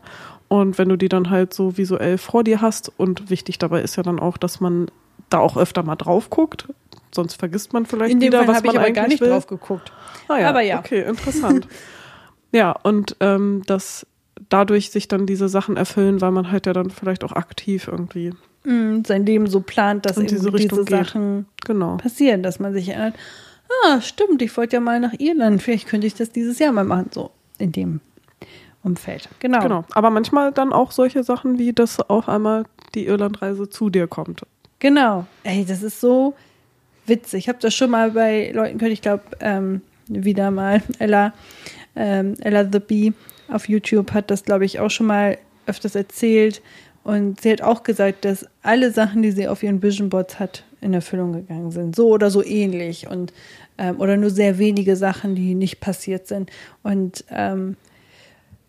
Und wenn du die dann halt so visuell vor dir hast und wichtig dabei ist ja dann auch, dass man da auch öfter mal drauf guckt, sonst vergisst man vielleicht In dem wieder, Fall was man ich aber eigentlich gar nicht will. drauf geguckt. Ah ja, aber ja. Okay, interessant. ja, und ähm, dass dadurch sich dann diese Sachen erfüllen, weil man halt ja dann vielleicht auch aktiv irgendwie mm, sein Leben so plant, dass diese, diese Sachen genau. passieren, dass man sich erinnert, ah, stimmt, ich wollte ja mal nach Irland, vielleicht könnte ich das dieses Jahr mal machen, so in dem Umfeld. Genau. Genau, aber manchmal dann auch solche Sachen wie, dass auf einmal die Irlandreise zu dir kommt. Genau. Ey, das ist so, witzig. Ich habe das schon mal bei Leuten gehört, ich glaube, ähm, wieder mal Ella, ähm, Ella the Bee auf YouTube hat das, glaube ich, auch schon mal öfters erzählt. Und sie hat auch gesagt, dass alle Sachen, die sie auf ihren Vision Boards hat, in Erfüllung gegangen sind. So oder so ähnlich. Und, ähm, oder nur sehr wenige Sachen, die nicht passiert sind. Und ähm,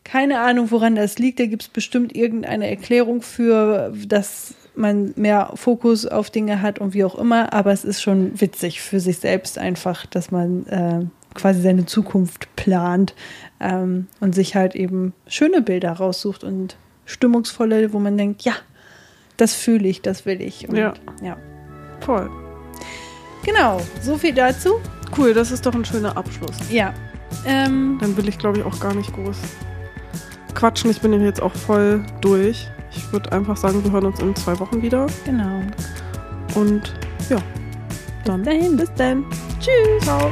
keine Ahnung, woran das liegt. Da gibt es bestimmt irgendeine Erklärung für, dass man mehr Fokus auf Dinge hat und wie auch immer, aber es ist schon witzig für sich selbst einfach, dass man äh, quasi seine Zukunft plant ähm, und sich halt eben schöne Bilder raussucht und stimmungsvolle, wo man denkt, ja, das fühle ich, das will ich. Und, Ja. ja. Voll. Genau, so viel dazu. Cool, das ist doch ein schöner Abschluss. Ja. Ähm, Dann will ich, glaube ich, auch gar nicht groß quatschen. Ich bin jetzt auch voll durch. Ich würde einfach sagen, wir hören uns in zwei Wochen wieder. genau. Und ja, dann Dahin. bis dann. Tschüss. Ciao.